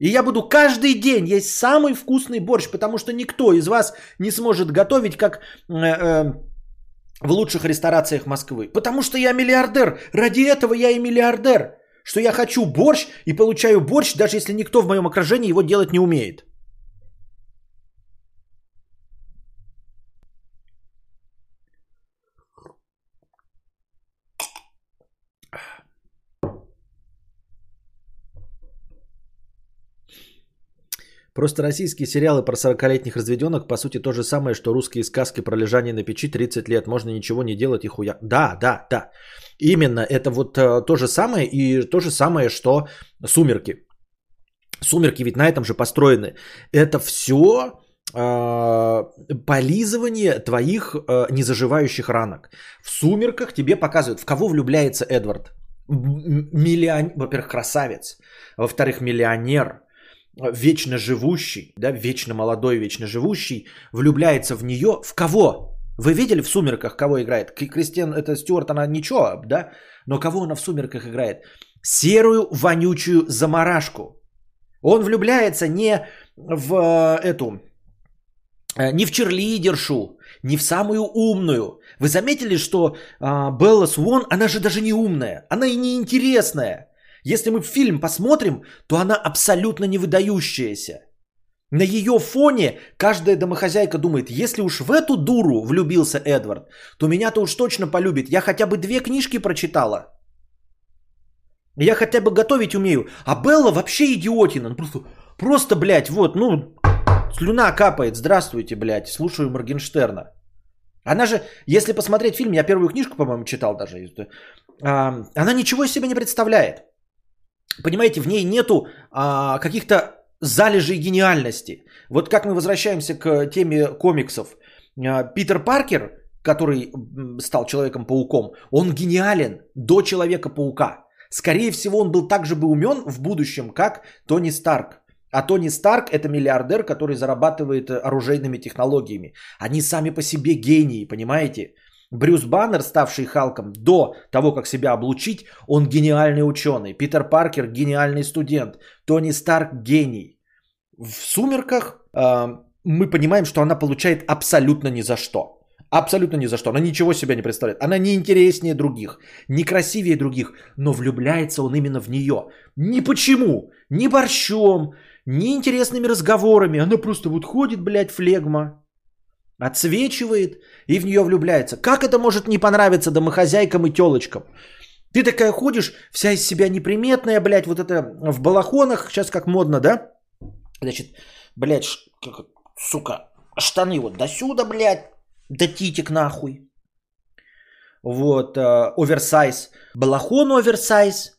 И я буду каждый день есть самый вкусный борщ, потому что никто из вас не сможет готовить, как э, э, в лучших ресторациях Москвы. Потому что я миллиардер. Ради этого я и миллиардер. Что я хочу борщ и получаю борщ, даже если никто в моем окружении его делать не умеет. Просто российские сериалы про 40-летних разведенок, по сути, то же самое, что русские сказки про лежание на печи 30 лет. Можно ничего не делать и хуя. Да, да, да. Именно, это вот э, то же самое и то же самое, что «Сумерки». «Сумерки» ведь на этом же построены. Это все э, полизывание твоих э, незаживающих ранок. В «Сумерках» тебе показывают, в кого влюбляется Эдвард. Миллион... Во-первых, красавец. Во-вторых, миллионер вечно живущий, да, вечно молодой, вечно живущий, влюбляется в нее. В кого? Вы видели в «Сумерках» кого играет? Кристиан, это Стюарт, она ничего, да? Но кого она в «Сумерках» играет? Серую вонючую заморашку. Он влюбляется не в э, эту, э, не в черлидершу, не в самую умную. Вы заметили, что а, Белла Свон, она же даже не умная, она и не интересная. Если мы фильм посмотрим, то она абсолютно не выдающаяся. На ее фоне каждая домохозяйка думает, если уж в эту дуру влюбился Эдвард, то меня-то уж точно полюбит. Я хотя бы две книжки прочитала. Я хотя бы готовить умею. А Белла вообще идиотина. Ну, просто, просто, блядь, вот, ну, слюна капает. Здравствуйте, блядь, слушаю Моргенштерна. Она же, если посмотреть фильм, я первую книжку, по-моему, читал даже. А, она ничего из себя не представляет. Понимаете, в ней нету а, каких-то залежей гениальности. Вот как мы возвращаемся к теме комиксов. А, Питер Паркер, который стал Человеком-пауком, он гениален до Человека-паука. Скорее всего, он был так же бы умен в будущем, как Тони Старк. А Тони Старк это миллиардер, который зарабатывает оружейными технологиями. Они сами по себе гении, понимаете? Брюс Баннер, ставший Халком до того, как себя облучить, он гениальный ученый. Питер Паркер гениальный студент. Тони Старк гений. В «Сумерках» э, мы понимаем, что она получает абсолютно ни за что. Абсолютно ни за что. Она ничего себя не представляет. Она не интереснее других, не красивее других, но влюбляется он именно в нее. Ни почему, ни борщом, ни интересными разговорами. Она просто вот ходит, блядь, флегма, отсвечивает и в нее влюбляется. Как это может не понравиться домохозяйкам и телочкам? Ты такая ходишь, вся из себя неприметная, блядь, вот это в балахонах, сейчас как модно, да? Значит, блядь, ш, сука, штаны вот до сюда, блядь, до титик нахуй. Вот, э, оверсайз, балахон оверсайз,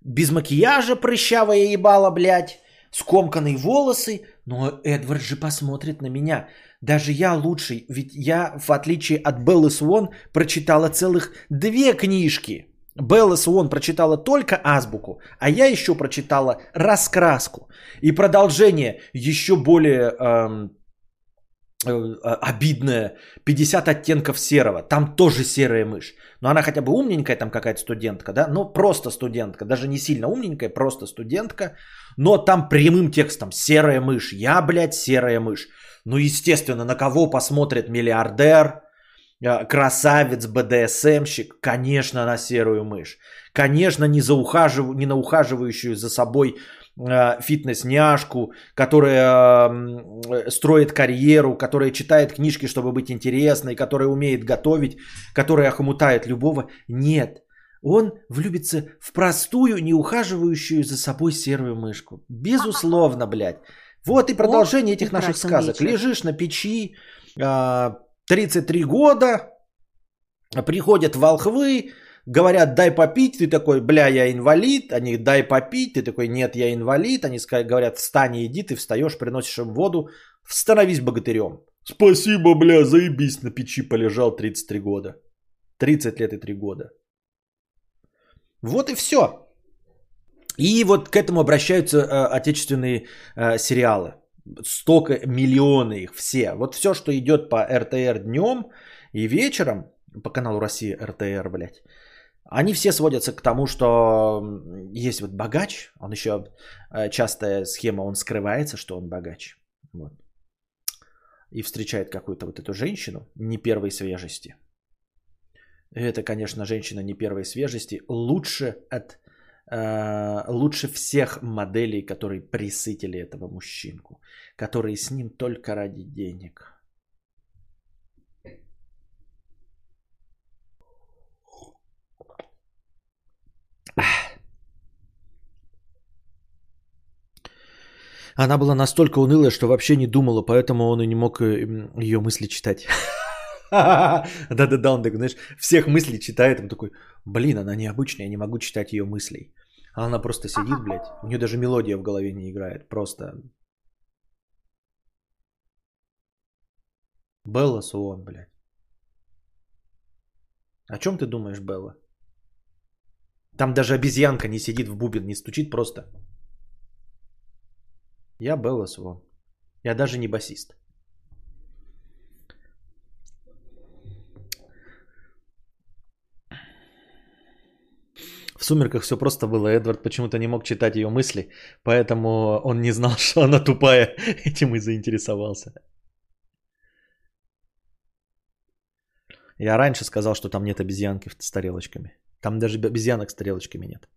без макияжа прыщавая ебала, блядь, скомканные волосы, но Эдвард же посмотрит на меня. Даже я лучший, ведь я, в отличие от Беллы Свон, прочитала целых две книжки. Белла Свон прочитала только азбуку, а я еще прочитала раскраску. И продолжение еще более эм, э, обидное. 50 оттенков серого. Там тоже серая мышь. Но она хотя бы умненькая, там какая-то студентка, да? Ну, просто студентка. Даже не сильно умненькая, просто студентка. Но там прямым текстом серая мышь. Я, блядь, серая мышь. Ну, естественно, на кого посмотрит миллиардер, э, красавец, БДСМщик? Конечно, на серую мышь. Конечно, не, за ухажив... не на ухаживающую за собой э, фитнес-няшку, которая э, строит карьеру, которая читает книжки, чтобы быть интересной, которая умеет готовить, которая охмутает любого. Нет, он влюбится в простую, не ухаживающую за собой серую мышку. Безусловно, блядь. Вот и продолжение О, этих наших сказок. Вечер. Лежишь на печи, 33 а, года, приходят волхвы, говорят, дай попить, ты такой, бля, я инвалид, они, дай попить, ты такой, нет, я инвалид, они говорят, встань и иди, ты встаешь, приносишь им воду, становись богатырем. Спасибо, бля, заебись, на печи полежал 33 года. 30 лет и 3 года. Вот и все. И вот к этому обращаются э, отечественные э, сериалы. Столько, миллионы их все. Вот все, что идет по РТР днем и вечером, по каналу Россия РТР, блядь, они все сводятся к тому, что есть вот богач, он еще э, частая схема, он скрывается, что он богач. Вот. И встречает какую-то вот эту женщину не первой свежести. Это, конечно, женщина не первой свежести. Лучше от лучше всех моделей, которые присытили этого мужчинку, которые с ним только ради денег. Она была настолько унылая, что вообще не думала, поэтому он и не мог э, ее мысли читать. Да-да-да, он такой, знаешь, всех мыслей читает, он такой, блин, она необычная, я не могу читать ее мыслей. А она просто сидит, блядь, у нее даже мелодия в голове не играет, просто... Белла Суон, блядь. О чем ты думаешь, Белла? Там даже обезьянка не сидит в бубен, не стучит просто. Я Белла Свон. Я даже не басист. В «Сумерках» все просто было. Эдвард почему-то не мог читать ее мысли, поэтому он не знал, что она тупая. Этим и заинтересовался. Я раньше сказал, что там нет обезьянки с тарелочками. Там даже обезьянок с тарелочками нет.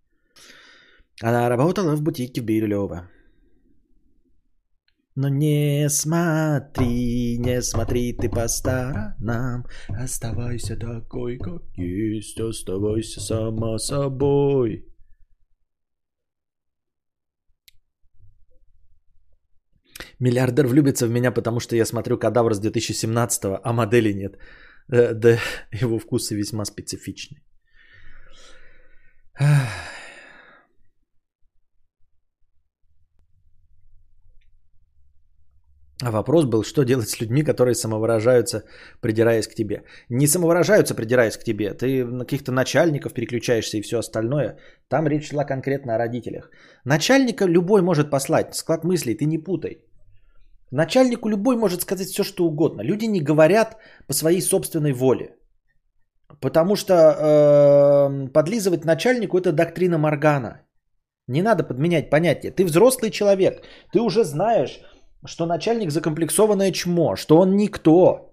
Она работала в бутике в Бирюлево. Но не смотри, не смотри ты по сторонам, оставайся такой, как есть, оставайся сама собой. Миллиардер влюбится в меня, потому что я смотрю кадавр с 2017 а модели нет. Э, да, его вкусы весьма специфичны. А вопрос был, что делать с людьми, которые самовыражаются, придираясь к тебе. Не самовыражаются, придираясь к тебе. Ты на каких-то начальников переключаешься и все остальное. Там речь шла конкретно о родителях. Начальника любой может послать. Склад мыслей, ты не путай. Начальнику любой может сказать все, что угодно. Люди не говорят по своей собственной воле. Потому что э, подлизывать начальнику это доктрина Моргана. Не надо подменять понятие. Ты взрослый человек. Ты уже знаешь что начальник закомплексованное чмо, что он никто.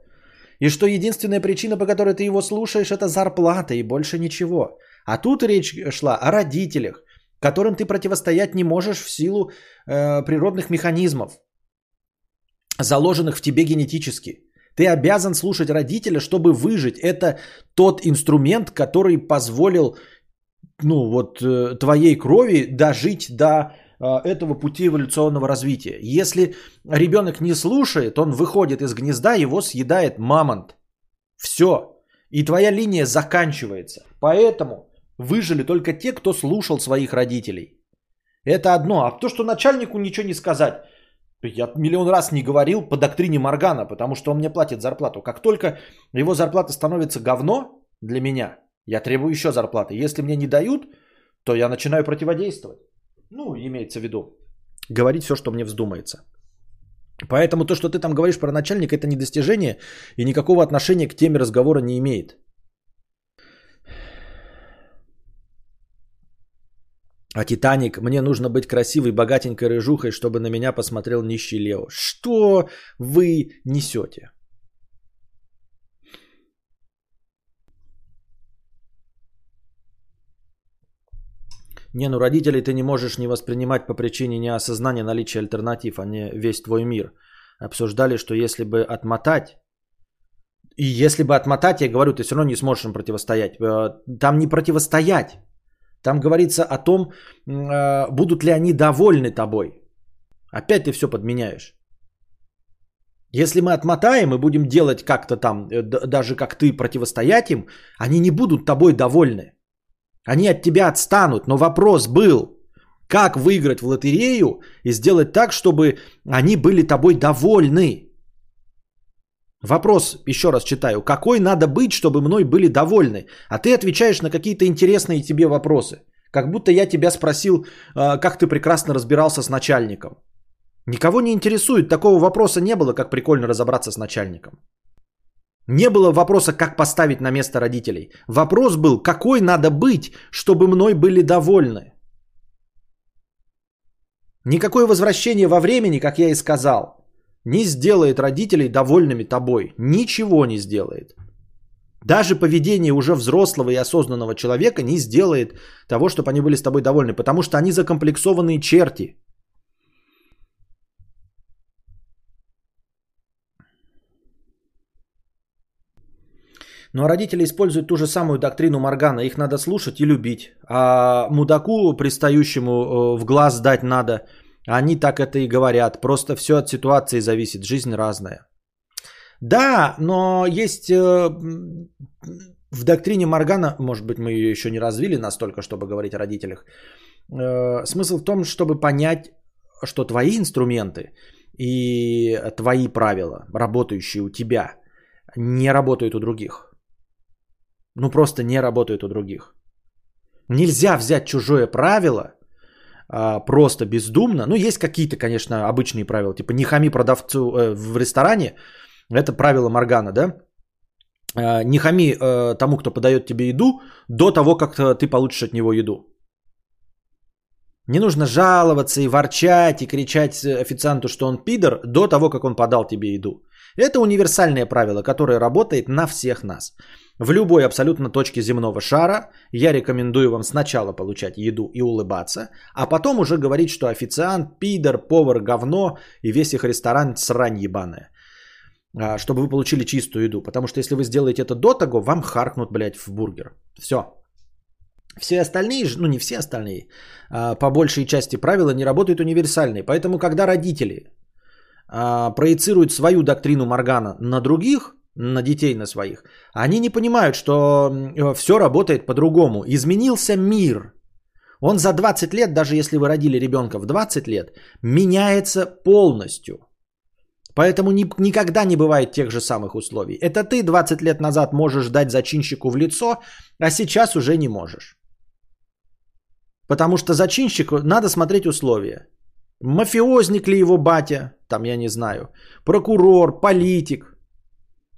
И что единственная причина, по которой ты его слушаешь, это зарплата и больше ничего. А тут речь шла о родителях, которым ты противостоять не можешь в силу э, природных механизмов, заложенных в тебе генетически. Ты обязан слушать родителя, чтобы выжить. Это тот инструмент, который позволил ну, вот, э, твоей крови дожить до этого пути эволюционного развития. Если ребенок не слушает, он выходит из гнезда, его съедает мамонт. Все. И твоя линия заканчивается. Поэтому выжили только те, кто слушал своих родителей. Это одно. А то, что начальнику ничего не сказать, я миллион раз не говорил по доктрине Моргана, потому что он мне платит зарплату. Как только его зарплата становится говно для меня, я требую еще зарплаты. Если мне не дают, то я начинаю противодействовать. Ну, имеется в виду, говорить все, что мне вздумается. Поэтому то, что ты там говоришь про начальника, это не достижение и никакого отношения к теме разговора не имеет. А Титаник, мне нужно быть красивой, богатенькой рыжухой, чтобы на меня посмотрел нищий Лео. Что вы несете? Не, ну родителей ты не можешь не воспринимать по причине неосознания наличия альтернатив, а не весь твой мир. Обсуждали, что если бы отмотать, и если бы отмотать, я говорю, ты все равно не сможешь им противостоять. Э, там не противостоять. Там говорится о том, э, будут ли они довольны тобой. Опять ты все подменяешь. Если мы отмотаем и будем делать как-то там, э, даже как ты противостоять им, они не будут тобой довольны. Они от тебя отстанут, но вопрос был, как выиграть в лотерею и сделать так, чтобы они были тобой довольны. Вопрос, еще раз читаю. Какой надо быть, чтобы мной были довольны? А ты отвечаешь на какие-то интересные тебе вопросы. Как будто я тебя спросил, а, как ты прекрасно разбирался с начальником. Никого не интересует. Такого вопроса не было, как прикольно разобраться с начальником. Не было вопроса, как поставить на место родителей. Вопрос был, какой надо быть, чтобы мной были довольны. Никакое возвращение во времени, как я и сказал, не сделает родителей довольными тобой. Ничего не сделает. Даже поведение уже взрослого и осознанного человека не сделает того, чтобы они были с тобой довольны, потому что они закомплексованные черти. Но родители используют ту же самую доктрину Моргана. Их надо слушать и любить. А мудаку, пристающему э, в глаз дать надо – они так это и говорят. Просто все от ситуации зависит. Жизнь разная. Да, но есть э, в доктрине Моргана, может быть, мы ее еще не развили настолько, чтобы говорить о родителях. Э, смысл в том, чтобы понять, что твои инструменты и твои правила, работающие у тебя, не работают у других. Ну просто не работают у других. Нельзя взять чужое правило а, просто бездумно. Ну, есть какие-то, конечно, обычные правила. Типа не хами продавцу э, в ресторане. Это правило Моргана, да? А, не хами э, тому, кто подает тебе еду, до того, как ты получишь от него еду. Не нужно жаловаться и ворчать и кричать официанту, что он пидор, до того, как он подал тебе еду. Это универсальное правило, которое работает на всех нас. В любой абсолютно точке земного шара я рекомендую вам сначала получать еду и улыбаться, а потом уже говорить, что официант, пидор, повар, говно и весь их ресторан срань ебаная. А, чтобы вы получили чистую еду. Потому что если вы сделаете это до того, вам харкнут, блядь, в бургер. Все. Все остальные, ну не все остальные, а по большей части правила не работают универсальные. Поэтому, когда родители а, проецируют свою доктрину Моргана на других, на детей на своих, они не понимают, что все работает по-другому. Изменился мир. Он за 20 лет, даже если вы родили ребенка в 20 лет, меняется полностью. Поэтому ни, никогда не бывает тех же самых условий. Это ты 20 лет назад можешь дать зачинщику в лицо, а сейчас уже не можешь. Потому что зачинщику надо смотреть условия. Мафиозник ли его батя, там я не знаю, прокурор, политик.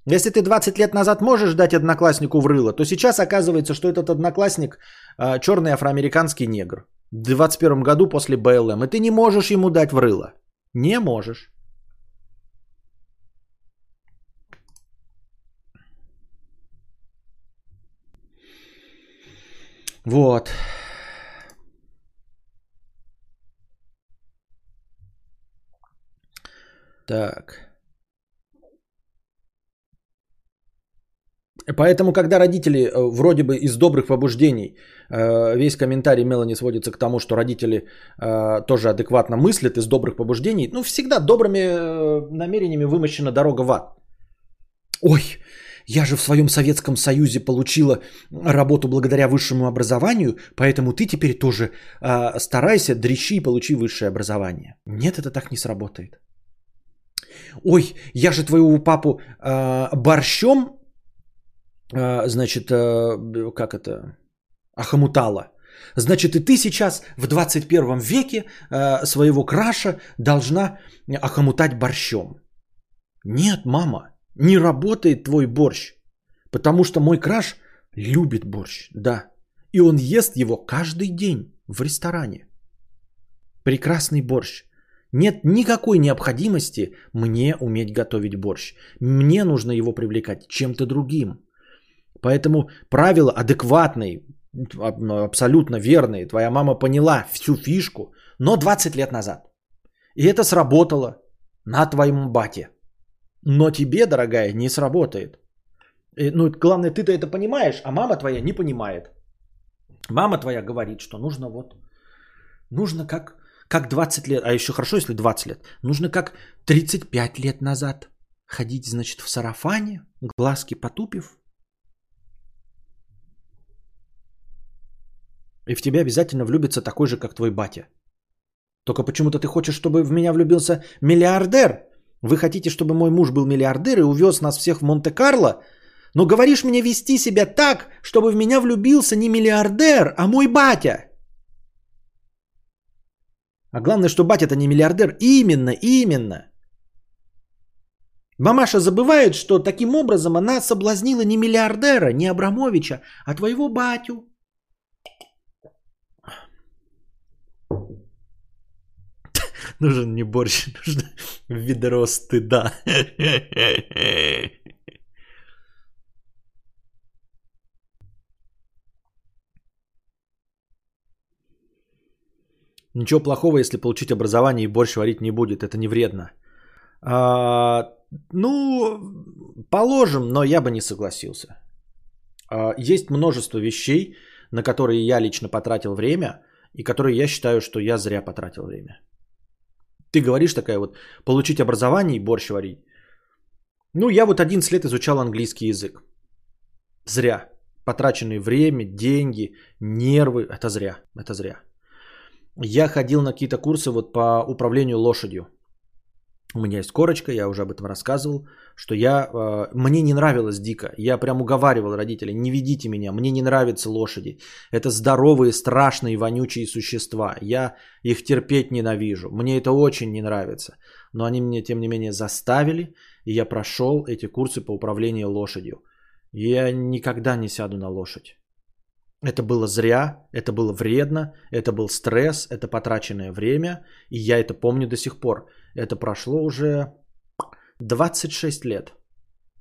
Если ты 20 лет назад можешь дать однокласснику в рыло, то сейчас оказывается, что этот одноклассник э, черный афроамериканский негр. В 21 году после БЛМ. И ты не можешь ему дать в рыло. Не можешь. Вот. Так. Поэтому, когда родители э, вроде бы из добрых побуждений, э, весь комментарий Мелани сводится к тому, что родители э, тоже адекватно мыслят из добрых побуждений, ну, всегда добрыми намерениями вымощена дорога в ад. Ой, я же в своем Советском Союзе получила работу благодаря высшему образованию, поэтому ты теперь тоже старайся, дрищи и получи высшее образование. Нет, это так не сработает. Ой, я же твоего папу э, борщом, э, значит, э, как это, охомутала. Значит, и ты сейчас в 21 веке э, своего краша должна охомутать борщом. Нет, мама, не работает твой борщ. Потому что мой краш любит борщ, да. И он ест его каждый день в ресторане. Прекрасный борщ. Нет никакой необходимости мне уметь готовить борщ. Мне нужно его привлекать чем-то другим. Поэтому правила адекватные, абсолютно верные. Твоя мама поняла всю фишку, но 20 лет назад. И это сработало на твоем бате. Но тебе, дорогая, не сработает. И, ну, главное, ты-то это понимаешь, а мама твоя не понимает. Мама твоя говорит, что нужно вот, нужно как как 20 лет, а еще хорошо, если 20 лет. Нужно как 35 лет назад ходить, значит, в сарафане, глазки потупив. И в тебя обязательно влюбится такой же, как твой батя. Только почему-то ты хочешь, чтобы в меня влюбился миллиардер, Вы хотите, чтобы мой муж был миллиардер и увез нас всех в Монте-Карло? Но говоришь мне вести себя так, чтобы в меня влюбился не миллиардер, а мой батя. А главное, что батя-то не миллиардер. Именно, именно. Мамаша забывает, что таким образом она соблазнила не миллиардера, не Абрамовича, а твоего батю. Нужен не борщ, нужно ведро стыда. Ничего плохого, если получить образование и борщ варить не будет. Это не вредно. А, ну, положим, но я бы не согласился. А, есть множество вещей, на которые я лично потратил время, и которые я считаю, что я зря потратил время. Ты говоришь такая вот, получить образование и борщ варить. Ну, я вот 11 лет изучал английский язык. Зря. Потраченное время, деньги, нервы. Это зря. Это зря. Я ходил на какие-то курсы вот по управлению лошадью. У меня есть корочка, я уже об этом рассказывал, что я, э, мне не нравилось дико. Я прям уговаривал родителей, не ведите меня, мне не нравятся лошади. Это здоровые, страшные, вонючие существа. Я их терпеть ненавижу. Мне это очень не нравится. Но они меня, тем не менее, заставили, и я прошел эти курсы по управлению лошадью. Я никогда не сяду на лошадь. Это было зря, это было вредно, это был стресс, это потраченное время, и я это помню до сих пор. Это прошло уже 26 лет.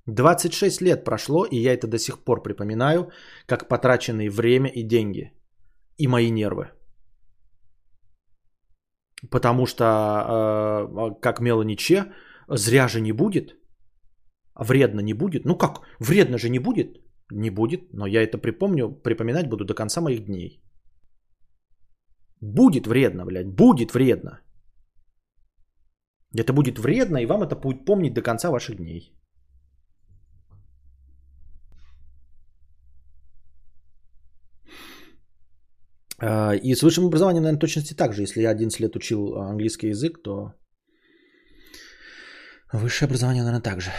26 лет прошло, и я это до сих пор припоминаю, как потраченные время и деньги. И мои нервы. Потому что, э, как Мелани Че, зря же не будет. Вредно не будет. Ну как, вредно же не будет. Не будет, но я это припомню, припоминать буду до конца моих дней. Будет вредно, блядь, будет вредно. Это будет вредно, и вам это будет помнить до конца ваших дней. А, и с высшим образованием, наверное, точности так же. Если я 11 лет учил английский язык, то высшее образование, наверное, так же.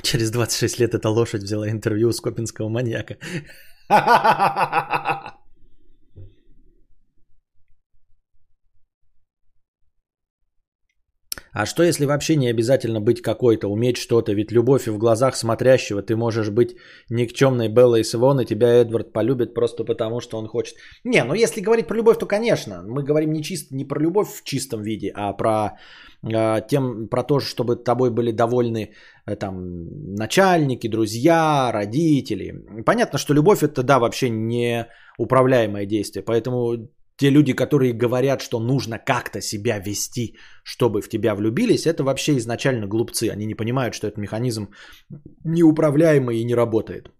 Через 26 лет эта лошадь взяла интервью у скопинского маньяка. А что если вообще не обязательно быть какой-то, уметь что-то? Ведь любовь и в глазах смотрящего ты можешь быть никчемной Беллой Свон, и тебя Эдвард полюбит просто потому, что он хочет. Не, ну если говорить про любовь, то конечно. Мы говорим не, чисто, не про любовь в чистом виде, а про, э, тем, про то, чтобы тобой были довольны э, там, начальники, друзья, родители. Понятно, что любовь это, да, вообще не управляемое действие. Поэтому те люди, которые говорят, что нужно как-то себя вести, чтобы в тебя влюбились, это вообще изначально глупцы. Они не понимают, что этот механизм неуправляемый и не работает.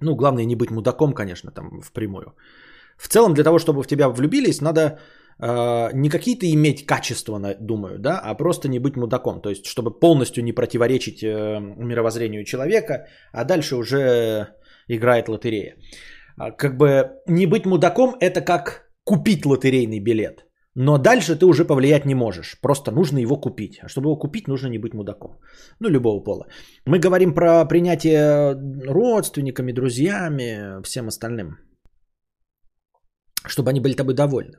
Ну, главное не быть мудаком, конечно, там впрямую. В целом, для того, чтобы в тебя влюбились, надо э, не какие-то иметь качества, думаю, да, а просто не быть мудаком. То есть, чтобы полностью не противоречить э, мировоззрению человека, а дальше уже играет лотерея. А, как бы не быть мудаком это как купить лотерейный билет. Но дальше ты уже повлиять не можешь. Просто нужно его купить. А чтобы его купить, нужно не быть мудаком. Ну, любого пола. Мы говорим про принятие родственниками, друзьями, всем остальным. Чтобы они были тобой довольны.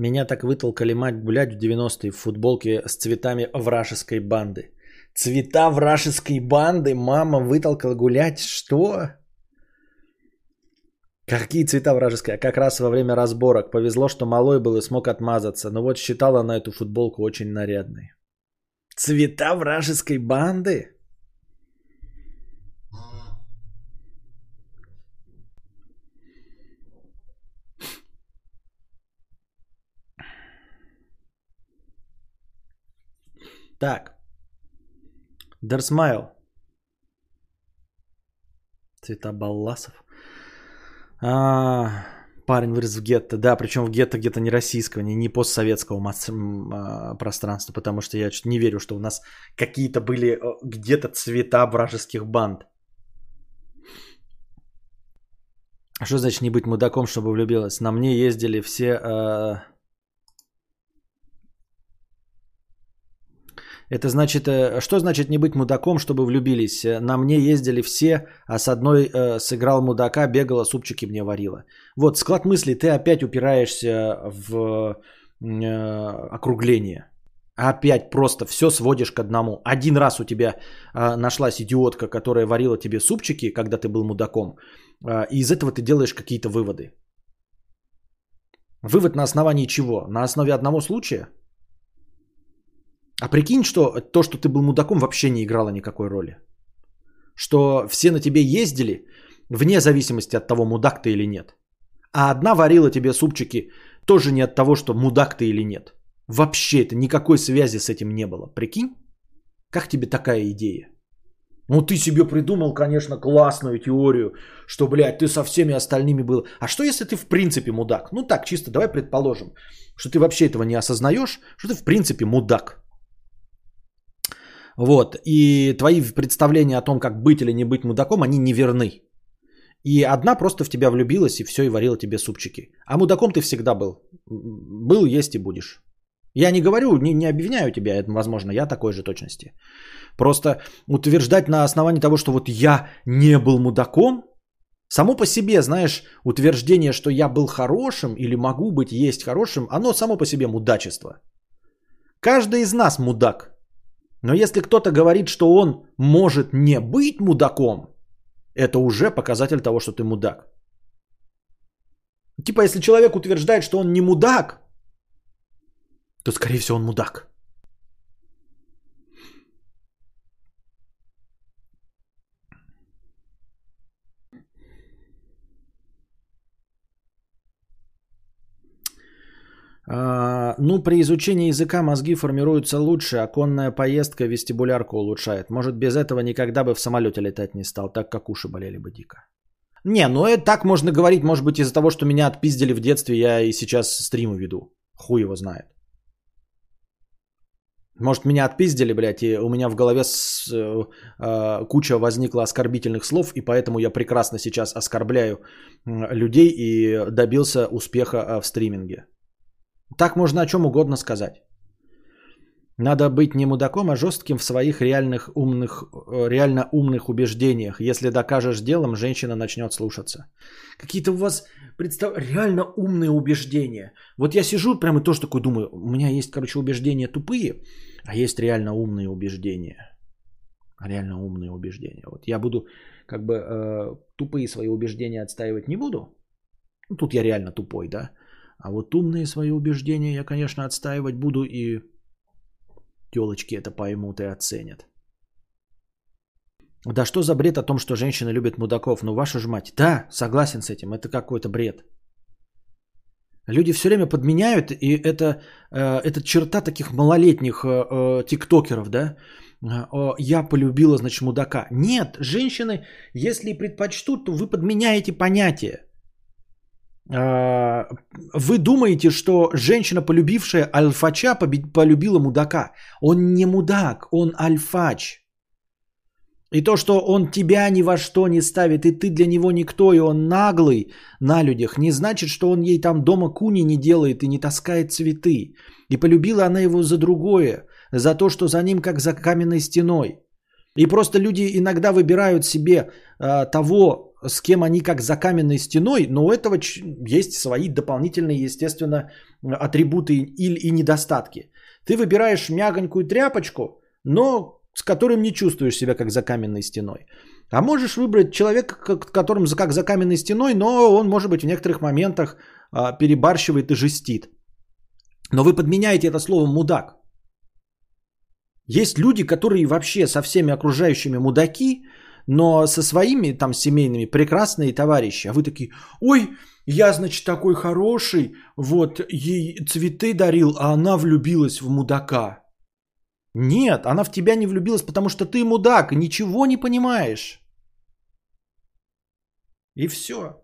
Меня так вытолкали мать гулять в 90-е в футболке с цветами вражеской банды. Цвета вражеской банды мама вытолкала гулять. Что? Какие цвета вражеские? Как раз во время разборок. Повезло, что малой был и смог отмазаться. Но вот считала она эту футболку очень нарядной. Цвета вражеской банды? Так. Дерсмайл. Цвета Балласов. А, парень вырос в гетто. Да, причем в гетто где-то не российского, не, не постсоветского масс- а, пространства, потому что я не верю, что у нас какие-то были где-то цвета вражеских банд. Что значит не быть мудаком, чтобы влюбилась? На мне ездили все... Э... Это значит, э, что значит не быть мудаком, чтобы влюбились? На мне ездили все, а с одной э, сыграл мудака, бегала, супчики мне варила. Вот, склад мысли, ты опять упираешься в э, округление. Опять просто все сводишь к одному. Один раз у тебя э, нашлась идиотка, которая варила тебе супчики, когда ты был мудаком. Э, и из этого ты делаешь какие-то выводы. Вывод на основании чего? На основе одного случая? А прикинь, что то, что ты был мудаком, вообще не играло никакой роли. Что все на тебе ездили, вне зависимости от того, мудак ты или нет. А одна варила тебе супчики тоже не от того, что мудак ты или нет. Вообще это никакой связи с этим не было. Прикинь? Как тебе такая идея? Ну, ты себе придумал, конечно, классную теорию, что, блядь, ты со всеми остальными был. А что, если ты в принципе мудак? Ну так, чисто давай предположим, что ты вообще этого не осознаешь, что ты в принципе мудак. Вот, и твои представления о том, как быть или не быть мудаком, они неверны. И одна просто в тебя влюбилась и все, и варила тебе супчики. А мудаком ты всегда был. Был, есть и будешь. Я не говорю, не, не обвиняю тебя, это возможно, я такой же точности. Просто утверждать на основании того, что вот я не был мудаком, само по себе, знаешь, утверждение, что я был хорошим или могу быть, есть хорошим, оно само по себе мудачество. Каждый из нас мудак. Но если кто-то говорит, что он может не быть мудаком, это уже показатель того, что ты мудак. Типа, если человек утверждает, что он не мудак, то, скорее всего, он мудак. Ну, при изучении языка мозги формируются лучше, а конная поездка вестибулярку улучшает. Может, без этого никогда бы в самолете летать не стал, так как уши болели бы дико. Не, ну это так можно говорить, может быть, из-за того, что меня отпиздили в детстве, я и сейчас стримы веду. Хуй его знает. Может, меня отпиздили, блядь, и у меня в голове с, э, э, куча возникла оскорбительных слов, и поэтому я прекрасно сейчас оскорбляю э, людей и добился успеха э, в стриминге. Так можно о чем угодно сказать. Надо быть не мудаком, а жестким в своих реальных умных, э, реально умных убеждениях. Если докажешь делом, женщина начнет слушаться. Какие-то у вас представ... реально умные убеждения. Вот я сижу прямо и тоже такой думаю, у меня есть, короче, убеждения тупые, а есть реально умные убеждения. Реально умные убеждения. Вот я буду как бы э, тупые свои убеждения отстаивать не буду. Ну, тут я реально тупой, да. А вот умные свои убеждения я, конечно, отстаивать буду и телочки это поймут и оценят. Да что за бред о том, что женщины любят мудаков? Ну, вашу ж мать. Да, согласен с этим. Это какой-то бред. Люди все время подменяют, и это, э, это черта таких малолетних э, э, тиктокеров, да? Э, я полюбила, значит, мудака. Нет, женщины, если предпочтут, то вы подменяете понятие. А, вы думаете, что женщина, полюбившая альфача, полюбила мудака. Он не мудак, он альфач. И то, что он тебя ни во что не ставит, и ты для него никто, и он наглый на людях, не значит, что он ей там дома куни не делает и не таскает цветы. И полюбила она его за другое, за то, что за ним как за каменной стеной. И просто люди иногда выбирают себе э, того с кем они как за каменной стеной, но у этого есть свои дополнительные, естественно, атрибуты и недостатки. Ты выбираешь мягонькую тряпочку, но с которым не чувствуешь себя как за каменной стеной. А можешь выбрать человека, которым как за каменной стеной, но он, может быть, в некоторых моментах а, перебарщивает и жестит. Но вы подменяете это слово «мудак». Есть люди, которые вообще со всеми окружающими мудаки, но со своими там семейными прекрасные товарищи, а вы такие, ой, я, значит, такой хороший, вот, ей цветы дарил, а она влюбилась в мудака. Нет, она в тебя не влюбилась, потому что ты мудак, ничего не понимаешь. И все.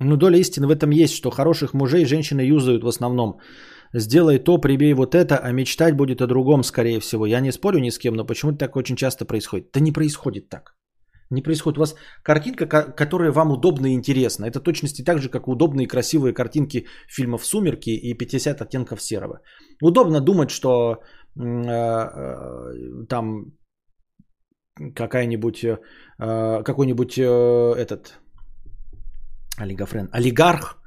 Ну, доля истины в этом есть, что хороших мужей женщины юзают в основном. Сделай то, прибей вот это, а мечтать будет о другом, скорее всего. Я не спорю ни с кем, но почему-то так очень часто происходит. Да не происходит так. Не происходит. У вас картинка, которая вам удобна и интересна. Это точности так же, как удобные и красивые картинки фильмов «Сумерки» и «50 оттенков серого». Удобно думать, что э, э, там какая-нибудь, э, какой-нибудь этот олигофрен, олигарх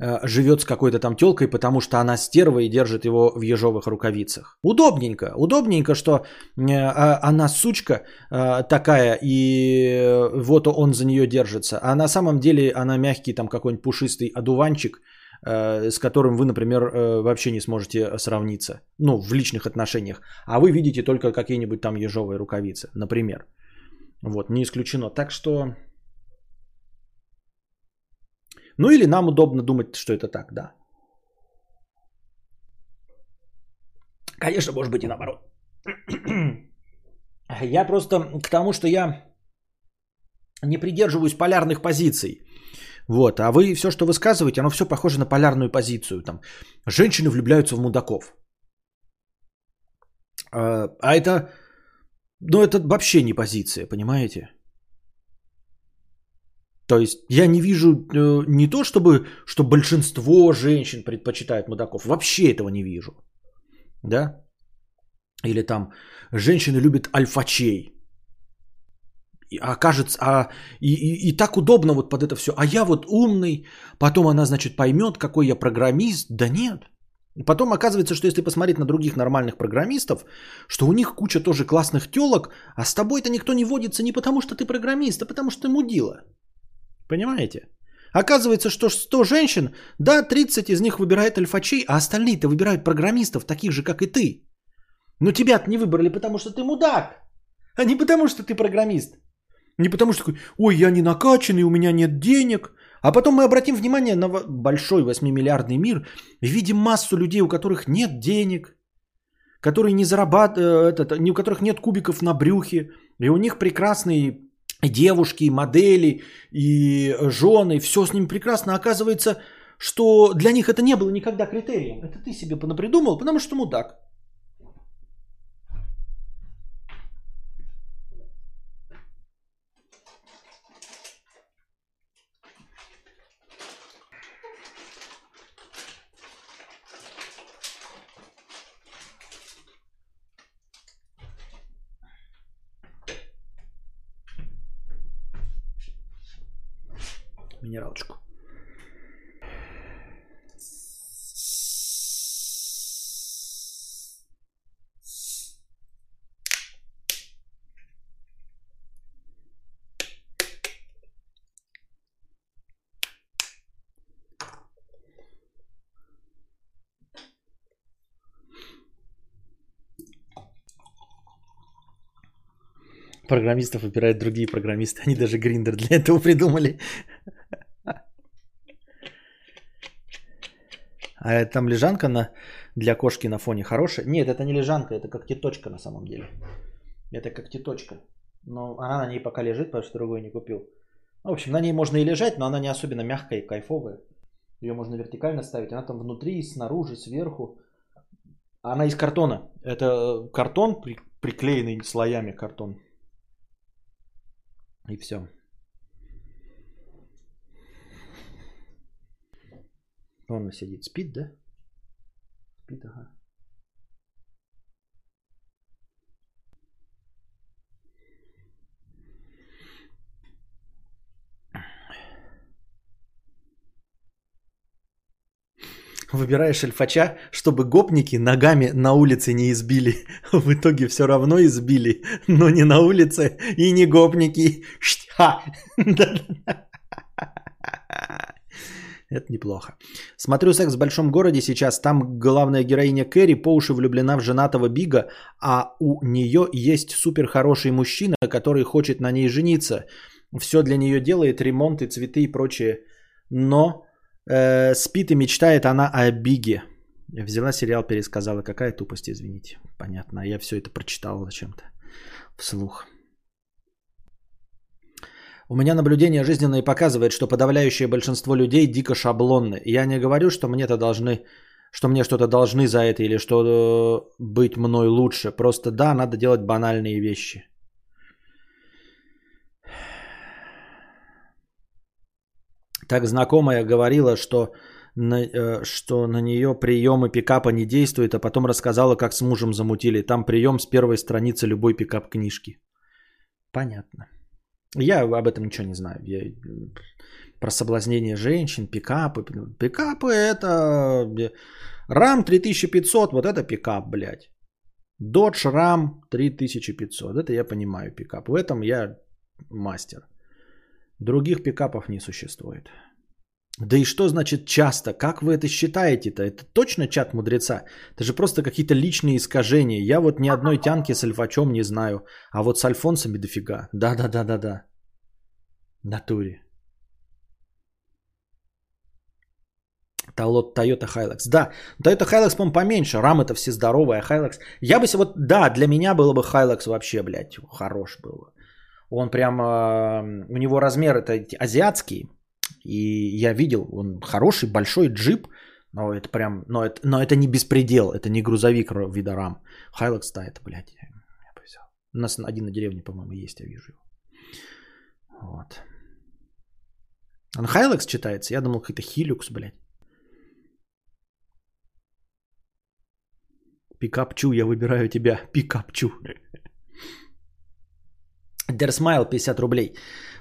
э, живет с какой-то там телкой, потому что она стерва и держит его в ежовых рукавицах. Удобненько, удобненько, что э, а, она сучка э, такая, и вот он за нее держится. А на самом деле она мягкий там какой-нибудь пушистый одуванчик, с которым вы, например, вообще не сможете сравниться, ну, в личных отношениях, а вы видите только какие-нибудь там ежовые рукавицы, например. Вот, не исключено. Так что ну или нам удобно думать, что это так, да. Конечно, может быть и наоборот. Я просто к тому, что я не придерживаюсь полярных позиций. Вот, а вы все, что высказываете, оно все похоже на полярную позицию. Там, женщины влюбляются в мудаков. А, а это, ну это вообще не позиция, понимаете? То есть я не вижу э, не то, чтобы что большинство женщин предпочитают мудаков. Вообще этого не вижу. Да? Или там женщины любят альфачей. А кажется, а, и, и, и так удобно вот под это все. А я вот умный, потом она, значит, поймет, какой я программист. Да нет. Потом оказывается, что если посмотреть на других нормальных программистов, что у них куча тоже классных телок, а с тобой-то никто не водится не потому, что ты программист, а потому что ты мудила. Понимаете? Оказывается, что 100 женщин, да, 30 из них выбирают альфачей, а остальные-то выбирают программистов, таких же, как и ты. Но тебя не выбрали, потому что ты мудак, а не потому что ты программист. Не потому что такой, ой, я не накачанный, у меня нет денег. А потом мы обратим внимание на большой 8-миллиардный мир и видим массу людей, у которых нет денег, которые не зарабатывают, э, у которых нет кубиков на брюхе, и у них прекрасный девушки, модели и жены, все с ними прекрасно. Оказывается, что для них это не было никогда критерием. Это ты себе понапридумал, потому что мудак. Минералочку. Программистов выбирают другие программисты. Они даже гриндер для этого придумали. А там лежанка на, для кошки на фоне хорошая? Нет, это не лежанка, это как теточка на самом деле. Это как теточка. Но она на ней пока лежит, потому что другой не купил. В общем, на ней можно и лежать, но она не особенно мягкая и кайфовая. Ее можно вертикально ставить. Она там внутри, снаружи, сверху. Она из картона. Это картон, приклеенный слоями картон. И все. Он сидит, спит, да? Спит, ага. Выбираешь альфача, чтобы гопники ногами на улице не избили. В итоге все равно избили, но не на улице и не гопники. Ха! Это неплохо. Смотрю «Секс в большом городе» сейчас. Там главная героиня Кэрри по уши влюблена в женатого Бига, а у нее есть супер хороший мужчина, который хочет на ней жениться. Все для нее делает, ремонт и цветы и прочее. Но Э, спит и мечтает она о Биге. Взяла сериал, пересказала. Какая тупость, извините. Понятно. Я все это прочитал зачем-то вслух. У меня наблюдение жизненное показывает, что подавляющее большинство людей дико шаблонны. Я не говорю, что мне-то должны, что мне что-то должны за это или что э, быть мной лучше. Просто да, надо делать банальные вещи. Так знакомая говорила, что на, э, что на нее приемы пикапа не действуют, а потом рассказала, как с мужем замутили. Там прием с первой страницы любой пикап книжки. Понятно. Я об этом ничего не знаю. Я про соблазнение женщин, пикапы. Пикапы это RAM 3500, вот это пикап, блядь. Dodge RAM 3500, это я понимаю пикап. В этом я мастер. Других пикапов не существует. Да и что значит часто? Как вы это считаете-то? Это точно чат мудреца? Это же просто какие-то личные искажения. Я вот ни одной тянки с альфачом не знаю. А вот с альфонсами дофига. Да-да-да-да-да. Натуре. Toyota Hilux. Да, Toyota Hilux, по-моему, поменьше. Рам это все здоровые, а Hilux... Я бы вот... Да, для меня было бы Hilux вообще, блядь, хорош было. Он прям... У него размер это азиатский. И я видел, он хороший, большой джип, но это прям, но это, но это не беспредел, это не грузовик вида RAM. Хайлакс, да, это, блядь, я, я взял. У нас один на деревне, по-моему, есть, я вижу его. Вот. Он Хайлакс читается? Я думал, какой-то Хилюкс, блядь. Пикапчу, я выбираю тебя. Пикапчу. Дерсмайл 50 рублей.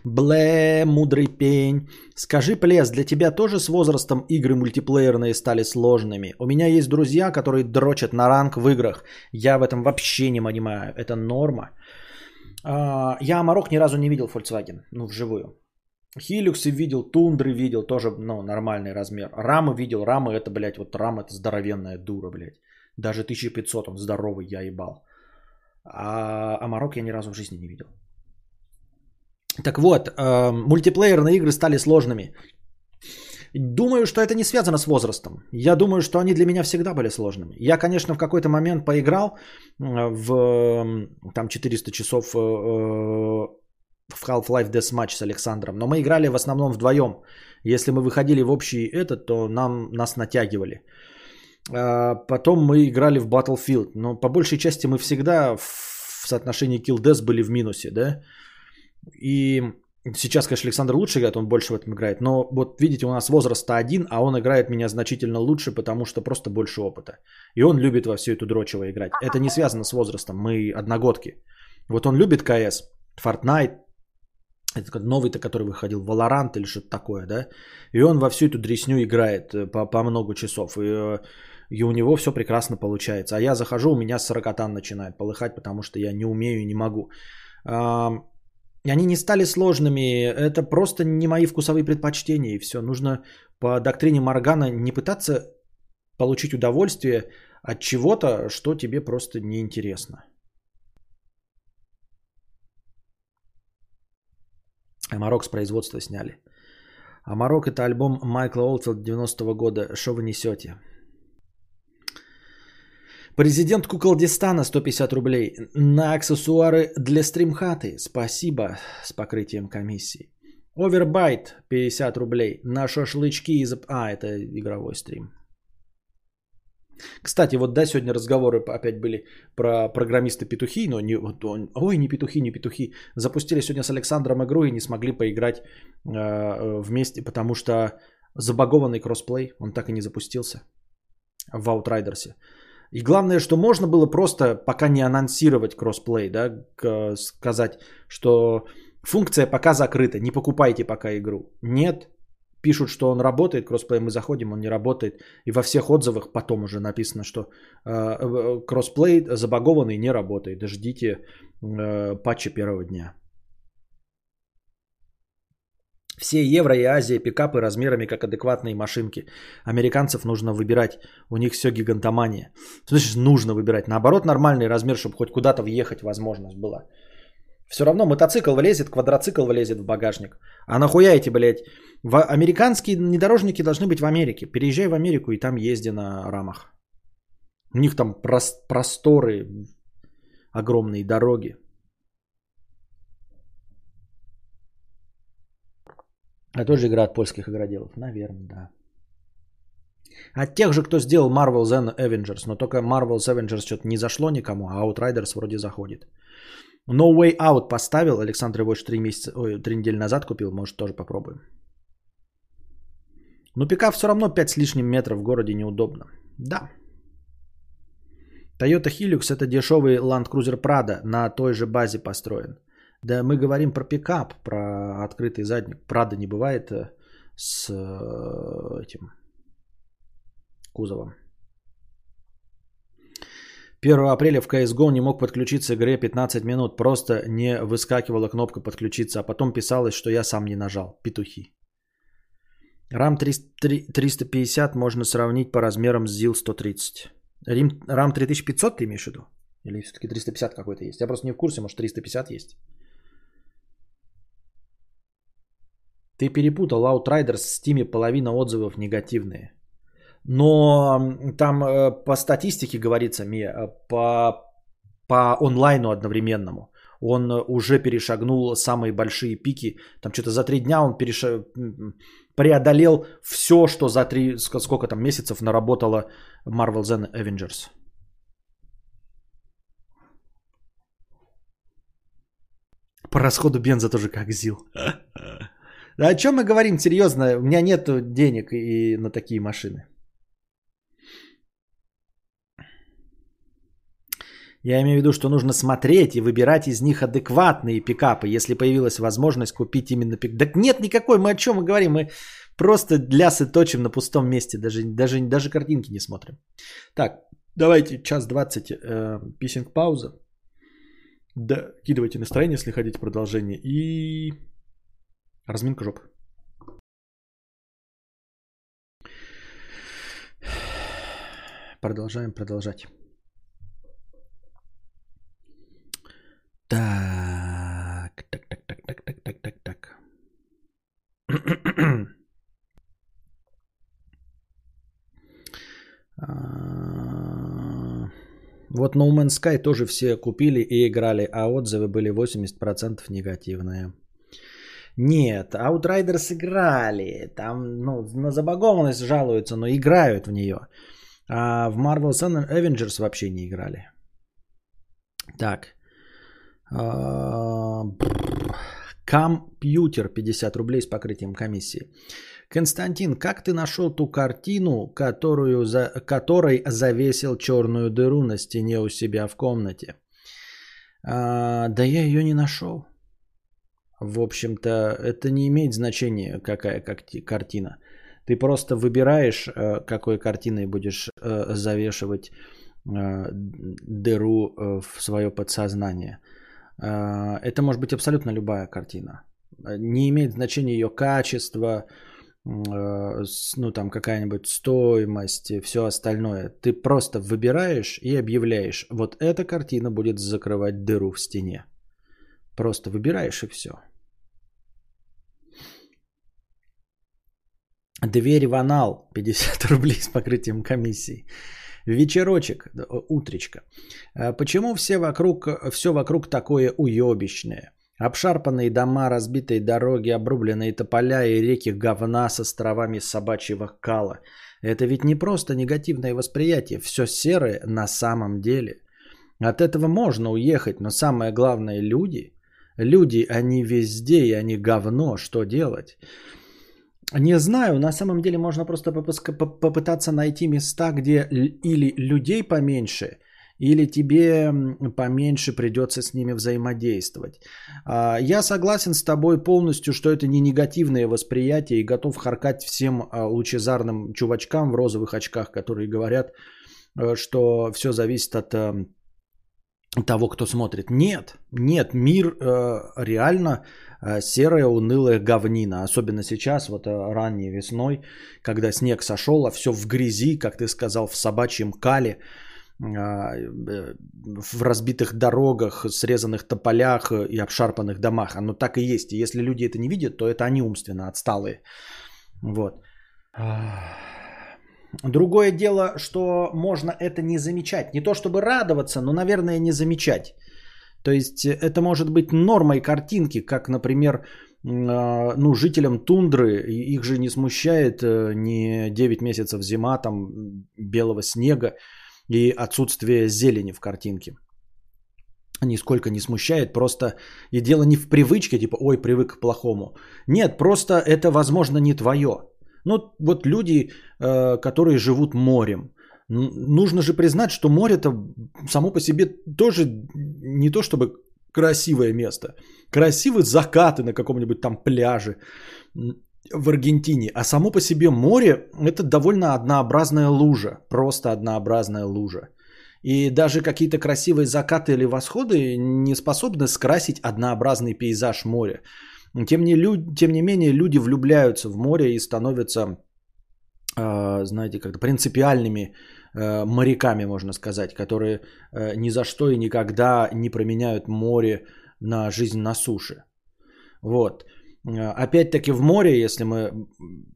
Бле, мудрый пень. Скажи, Плес, для тебя тоже с возрастом игры мультиплеерные стали сложными? У меня есть друзья, которые дрочат на ранг в играх. Я в этом вообще не понимаю. Это норма. А, я Амарок ни разу не видел Volkswagen. Ну, вживую. Хилюксы видел, Тундры видел, тоже, ну, нормальный размер. Рамы видел, рамы это, блядь, вот рама это здоровенная дура, блядь. Даже 1500 он здоровый, я ебал. А Амарок я ни разу в жизни не видел. Так вот, э, мультиплеерные игры стали сложными. Думаю, что это не связано с возрастом. Я думаю, что они для меня всегда были сложными. Я, конечно, в какой-то момент поиграл э, в там 400 часов э, в Half-Life Deathmatch с Александром, но мы играли в основном вдвоем. Если мы выходили в общий этот, то нам, нас натягивали. Потом мы играли в Battlefield, но по большей части мы всегда в соотношении kill-death были в минусе, да? И сейчас, конечно, Александр лучше играет, он больше в этом играет. Но вот видите, у нас возраста один, а он играет меня значительно лучше, потому что просто больше опыта. И он любит во всю эту дрочево играть. Это не связано с возрастом, мы одногодки. Вот он любит КС, Fortnite, это новый-то, который выходил, Valorant или что-то такое, да? И он во всю эту дресню играет э, по, по много часов. И, э, и у него все прекрасно получается. А я захожу, у меня сорокотан начинает полыхать, потому что я не умею и не могу. Они не стали сложными, это просто не мои вкусовые предпочтения и все. Нужно по доктрине Маргана не пытаться получить удовольствие от чего-то, что тебе просто неинтересно. Амарок с производства сняли. Амарок это альбом Майкла Олфилд 90-го года. Что вы несете? Президент Куколдистана 150 рублей. На аксессуары для стримхаты. Спасибо с покрытием комиссии. Овербайт 50 рублей. На шашлычки из... А, это игровой стрим. Кстати, вот да, сегодня разговоры опять были про программисты-петухи, но не, ой, не петухи, не петухи. Запустили сегодня с Александром игру и не смогли поиграть э, вместе, потому что забагованный кроссплей, он так и не запустился в Outriders'е. И главное, что можно было просто, пока не анонсировать кроссплей, да, сказать, что функция пока закрыта, не покупайте пока игру. Нет, пишут, что он работает, кроссплей, мы заходим, он не работает. И во всех отзывах потом уже написано, что э, э кроссплей забагованный не работает. Ждите э, патча первого дня. Все Евро и Азия пикапы размерами как адекватные машинки. Американцев нужно выбирать. У них все гигантомания. Слышишь, нужно выбирать. Наоборот, нормальный размер, чтобы хоть куда-то въехать возможность была. Все равно мотоцикл влезет, квадроцикл влезет в багажник. А нахуя эти, блядь, в... американские внедорожники должны быть в Америке. Переезжай в Америку и там езди на рамах. У них там прос- просторы, огромные дороги. А тоже игра от польских игроделов? Наверное, да. От тех же, кто сделал Marvel's Avengers, но только Marvel's Avengers что-то не зашло никому, а Outriders вроде заходит. No Way Out поставил, Александр его 3, месяца, ой, 3 недели назад купил, может тоже попробуем. Но пикап все равно 5 с лишним метров в городе неудобно. Да. Toyota Hilux это дешевый Land Cruiser Prado на той же базе построен. Да мы говорим про пикап, про открытый задник. Prado не бывает э, с э, этим кузовом. 1 апреля в CSGO не мог подключиться к игре 15 минут. Просто не выскакивала кнопка подключиться, а потом писалось, что я сам не нажал. Петухи. RAM 350 можно сравнить по размерам с ZIL 130. RAM 3500 ты имеешь в виду? Или все-таки 350 какой-то есть? Я просто не в курсе, может 350 есть. Ты перепутал Outriders с Steam, половина отзывов негативные. Но там э, по статистике говорится, Мия, э, по, по онлайну одновременному. Он уже перешагнул самые большие пики. Там что-то за три дня он переш... преодолел все, что за три, сколько там месяцев наработала Marvel's Avengers. По расходу бенза тоже как ЗИЛ. О чем мы говорим серьезно? У меня нет денег и на такие машины. Я имею в виду, что нужно смотреть и выбирать из них адекватные пикапы, если появилась возможность купить именно пик. Так нет никакой, мы о чем мы говорим? Мы просто лясы точим на пустом месте, даже, даже, даже картинки не смотрим. Так, давайте час двадцать э, писинг пауза. Да, кидывайте настроение, если хотите продолжение. И разминка жопы. Продолжаем продолжать. Так, так, так, так, так, так, так, так, так. Вот No Man's Sky тоже все купили и играли, а отзывы были 80% негативные. Нет, Outriders играли. Там ну, на забагованность жалуются, но играют в нее. А в Marvel's Avengers вообще не играли. Так. А, компьютер 50 рублей с покрытием комиссии. Константин, как ты нашел ту картину, которую за, которой завесил черную дыру на стене у себя в комнате? А, да я ее не нашел. В общем-то, это не имеет значения, какая как картина. Ты просто выбираешь, э, какой картиной будешь э, завешивать э, дыру в свое подсознание. Это может быть абсолютно любая картина. Не имеет значения ее качество, ну там какая-нибудь стоимость, все остальное. Ты просто выбираешь и объявляешь, вот эта картина будет закрывать дыру в стене. Просто выбираешь и все. Дверь в анал 50 рублей с покрытием комиссии. Вечерочек, утречка. Почему все вокруг, все вокруг такое уебищное? Обшарпанные дома, разбитые дороги, обрубленные тополя и реки говна с островами собачьего кала. Это ведь не просто негативное восприятие, все серое на самом деле. От этого можно уехать, но самое главное люди. Люди, они везде, и они говно, что делать? Не знаю, на самом деле можно просто попытаться найти места, где или людей поменьше, или тебе поменьше придется с ними взаимодействовать. А, я согласен с тобой полностью, что это не негативное восприятие и готов харкать всем а, лучезарным чувачкам в розовых очках, которые говорят, э, что все зависит от э, того, кто смотрит. Нет, нет, мир э, реально Э, серая унылая говнина. Особенно сейчас, вот э, ранней весной, когда снег сошел, а все в грязи, как ты сказал, в собачьем кале. а, э, в разбитых дорогах, срезанных тополях и обшарпанных домах. Оно так и есть. И если люди это не видят, то это они умственно отсталые. Вот. Другое дело, что можно это не замечать. Не то чтобы радоваться, но, наверное, не замечать. То есть это может быть нормой картинки, как, например, а, ну, жителям тундры, их же не смущает э, не 9 месяцев зима, там белого снега и отсутствие зелени в картинке. Нисколько не смущает, просто и дело не в привычке, типа, ой, привык к плохому. Нет, просто это, возможно, не твое. Ну, вот люди, э, которые живут морем, нужно же признать, что море-то само по себе тоже не то чтобы красивое место. Красивые закаты на каком-нибудь там пляже в Аргентине. А само по себе море это довольно однообразная лужа. Просто однообразная лужа. И даже какие-то красивые закаты или восходы не способны скрасить однообразный пейзаж моря. Тем не, тем не менее, люди влюбляются в море и становятся, э, знаете, как-то принципиальными э, моряками, можно сказать, которые э, ни за что и никогда не променяют море на жизнь на суше. Вот. Опять-таки в море, если мы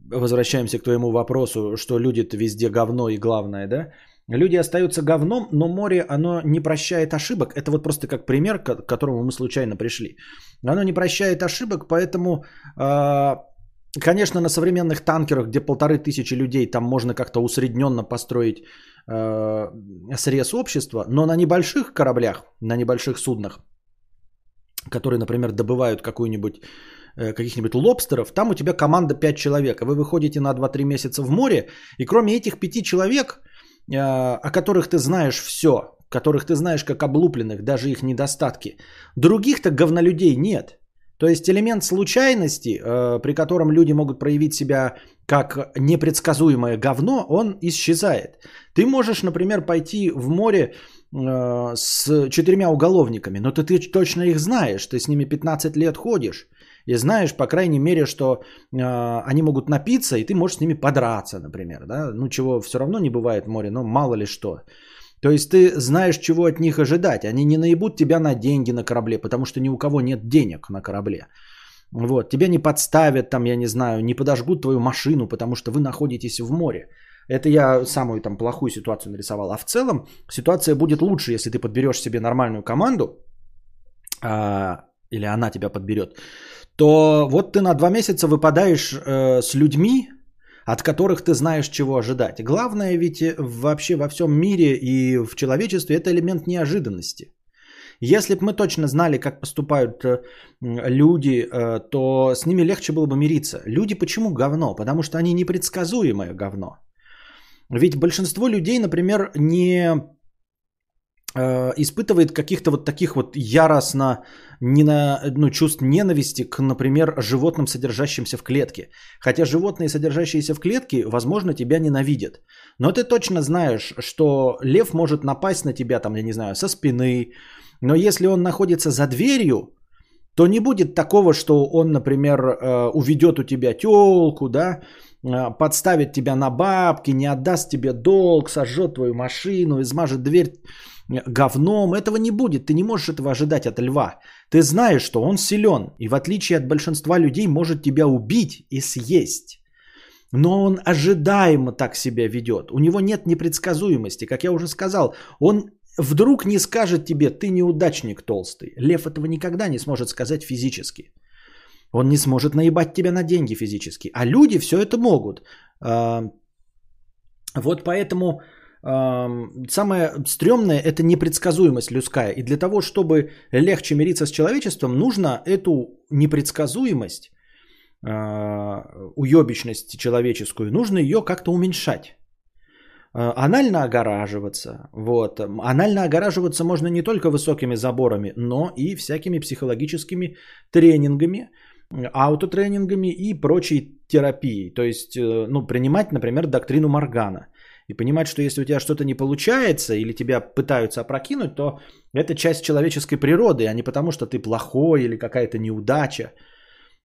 возвращаемся к твоему вопросу, что люди-то везде говно и главное, да, Люди остаются говном, но море, оно не прощает ошибок. Это вот просто как пример, к которому мы случайно пришли. Оно не прощает ошибок, поэтому, а, конечно, на современных танкерах, где полторы тысячи людей, там можно как-то усредненно построить а, срез общества, но на небольших кораблях, на небольших суднах, которые, например, добывают какую-нибудь э, каких-нибудь лобстеров, там у тебя команда 5 человек, а вы выходите на 2-3 месяца в море, и кроме этих 5 человек, о которых ты знаешь все, которых ты знаешь как облупленных, даже их недостатки. Других-то говнолюдей нет. То есть элемент случайности, а, при котором люди могут проявить себя как непредсказуемое говно, он исчезает. Ты можешь, например, пойти в море а, с четырьмя уголовниками, но ты, ты точно их знаешь, ты с ними 15 лет ходишь. И знаешь, по крайней мере, что э, они могут напиться, и ты можешь с ними подраться, например. Да? Ну, чего все равно не бывает в море, но мало ли что. То есть ты знаешь, чего от них ожидать. Они не наебут тебя на деньги на корабле, потому что ни у кого нет денег на корабле. Вот, тебя не подставят, там, я не знаю, не подожгут твою машину, потому что вы находитесь в море. Это я самую там плохую ситуацию нарисовал. А в целом ситуация будет лучше, если ты подберешь себе нормальную команду, а, или она тебя подберет, то вот ты на два месяца выпадаешь э, с людьми, от которых ты знаешь, чего ожидать. Главное ведь вообще во всем мире и в человечестве это элемент неожиданности. Если бы мы точно знали, как поступают э, люди, э, то с ними легче было бы мириться. Люди почему говно? Потому что они непредсказуемое говно. Ведь большинство людей, например, не Э, испытывает каких-то вот таких вот яростно не на, ну, чувств ненависти к, например, животным, содержащимся в клетке. Хотя животные, содержащиеся в клетке, возможно, тебя ненавидят. Но ты точно знаешь, что лев может напасть на тебя, там, я не знаю, со спины. Но если он находится за дверью, то не будет такого, что он, например, э, уведет у тебя телку, да, э, подставит тебя на бабки, не отдаст тебе долг, сожжет твою машину, измажет дверь говном. Этого не будет. Ты не можешь этого ожидать от льва. Ты знаешь, что он силен. И в отличие от большинства людей может тебя убить и съесть. Но он ожидаемо так себя ведет. У него нет непредсказуемости. Как я уже сказал, он вдруг не скажет тебе, ты неудачник толстый. Лев этого никогда не сможет сказать физически. Он не сможет наебать тебя на деньги физически. А люди все это могут. А, вот поэтому самое стрёмное – это непредсказуемость людская. И для того, чтобы легче мириться с человечеством, нужно эту непредсказуемость, а, уебищность человеческую, нужно ее как-то уменьшать. А, анально огораживаться. Вот. Анально огораживаться можно не только высокими заборами, но и всякими психологическими тренингами, аутотренингами и прочей терапией. То есть, э, ну, принимать, например, доктрину Моргана – и понимать, что если у тебя что-то не получается или тебя пытаются опрокинуть, то это часть человеческой природы, а не потому, что ты плохой или какая-то неудача.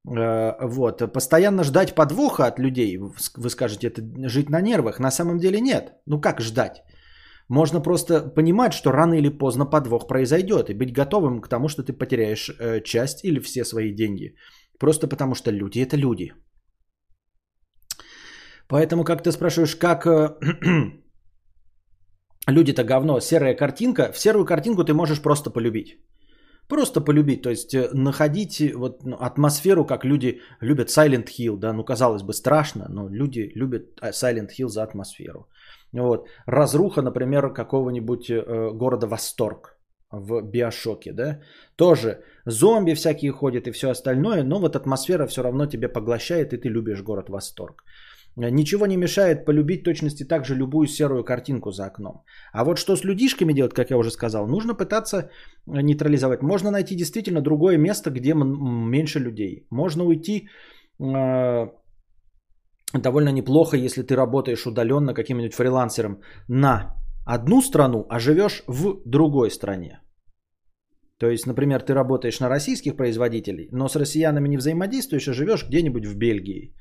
Э, вот. Постоянно ждать подвоха от людей, вы скажете, это жить на нервах. На самом деле нет. Ну как ждать? Можно просто понимать, что рано или поздно подвох произойдет и быть готовым к тому, что ты потеряешь э, часть или все свои деньги. Просто потому что люди это люди. Поэтому, как ты спрашиваешь, как э, люди-то говно, серая картинка, в серую картинку ты можешь просто полюбить. Просто полюбить, то есть э, находить э, вот ну, атмосферу, как люди любят Silent Hill, да, ну казалось бы страшно, но люди любят Silent Hill за атмосферу. Вот. Разруха, например, какого-нибудь э, города Восторг в Биошоке, да, тоже зомби всякие ходят и все остальное, но вот атмосфера все равно тебя поглощает, и ты любишь город Восторг. Ничего не мешает полюбить точности также любую серую картинку за окном. А вот что с людишками делать, как я уже сказал, нужно пытаться нейтрализовать. Можно найти действительно другое место, где меньше людей. Можно уйти э, довольно неплохо, если ты работаешь удаленно каким-нибудь фрилансером на одну страну, а живешь в другой стране. То есть, например, ты работаешь на российских производителей, но с россиянами не взаимодействуешь, а живешь где-нибудь в Бельгии.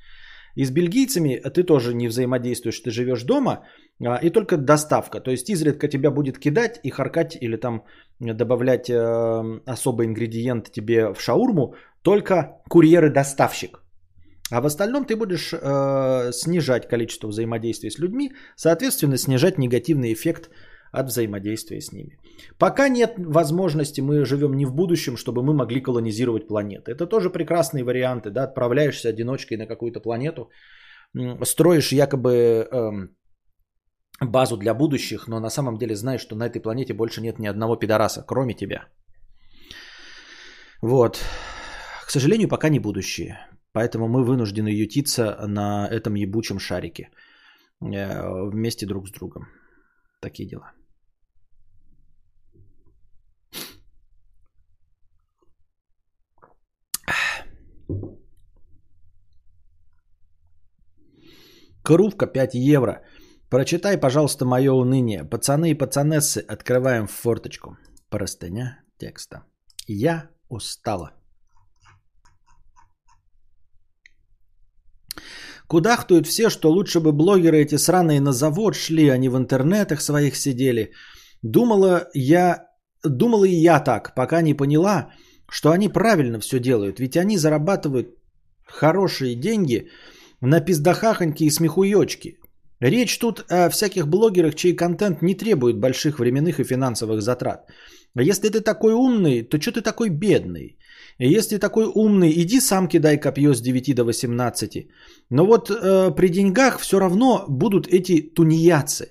И с бельгийцами ты тоже не взаимодействуешь, ты живешь дома, а, и только доставка. То есть изредка тебя будет кидать и харкать или там добавлять э, особый ингредиент тебе в шаурму только курьер и доставщик. А в остальном ты будешь э, снижать количество взаимодействия с людьми, соответственно, снижать негативный эффект от взаимодействия с ними. Пока нет возможности, мы живем не в будущем, чтобы мы могли колонизировать планеты. Это тоже прекрасные варианты. Да? Отправляешься одиночкой на какую-то планету, строишь якобы э, базу для будущих, но на самом деле знаешь, что на этой планете больше нет ни одного пидораса, кроме тебя. Вот. К сожалению, пока не будущее. Поэтому мы вынуждены ютиться на этом ебучем шарике э, вместе друг с другом. Такие дела. Крувка 5 евро. Прочитай, пожалуйста, мое уныние. Пацаны и пацанессы, открываем форточку. Простыня текста. Я устала. Кудахтуют все, что лучше бы блогеры эти сраные на завод шли, а не в интернетах своих сидели. Думала я, думала и я так, пока не поняла, что они правильно все делают. Ведь они зарабатывают хорошие деньги на пиздахахоньки и смехуёчки. Речь тут о всяких блогерах, чей контент не требует больших временных и финансовых затрат. Если ты такой умный, то что ты такой бедный? Если такой умный, иди сам кидай копье с 9 до 18. Но вот э, при деньгах все равно будут эти тунеядцы.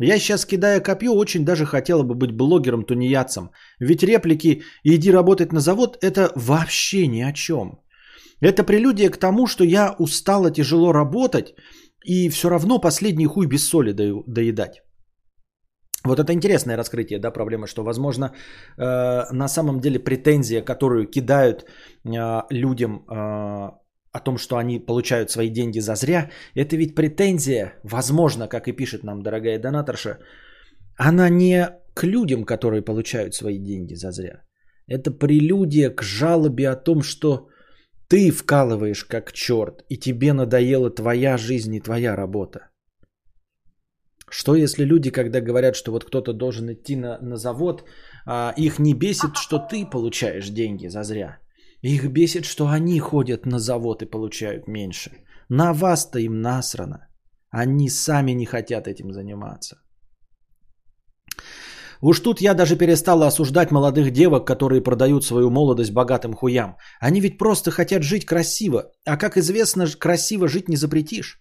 Я сейчас, кидая копье, очень даже хотела бы быть блогером-тунеядцем. Ведь реплики «иди работать на завод» это вообще ни о чем. Это прелюдия к тому, что я устала тяжело работать и все равно последний хуй без соли доедать. Вот это интересное раскрытие, да, проблемы, что, возможно, э, на самом деле претензия, которую кидают э, людям э, о том, что они получают свои деньги за зря, это ведь претензия, возможно, как и пишет нам дорогая донаторша, она не к людям, которые получают свои деньги за зря. Это прелюдия к жалобе о том, что ты вкалываешь как черт, и тебе надоела твоя жизнь и твоя работа. Что если люди, когда говорят, что вот кто-то должен идти на, на завод, а, их не бесит, что ты получаешь деньги за зря. Их бесит, что они ходят на завод и получают меньше. На вас-то им насрано. Они сами не хотят этим заниматься. Уж тут я даже перестала осуждать молодых девок, которые продают свою молодость богатым хуям. Они ведь просто хотят жить красиво. А как известно, красиво жить не запретишь.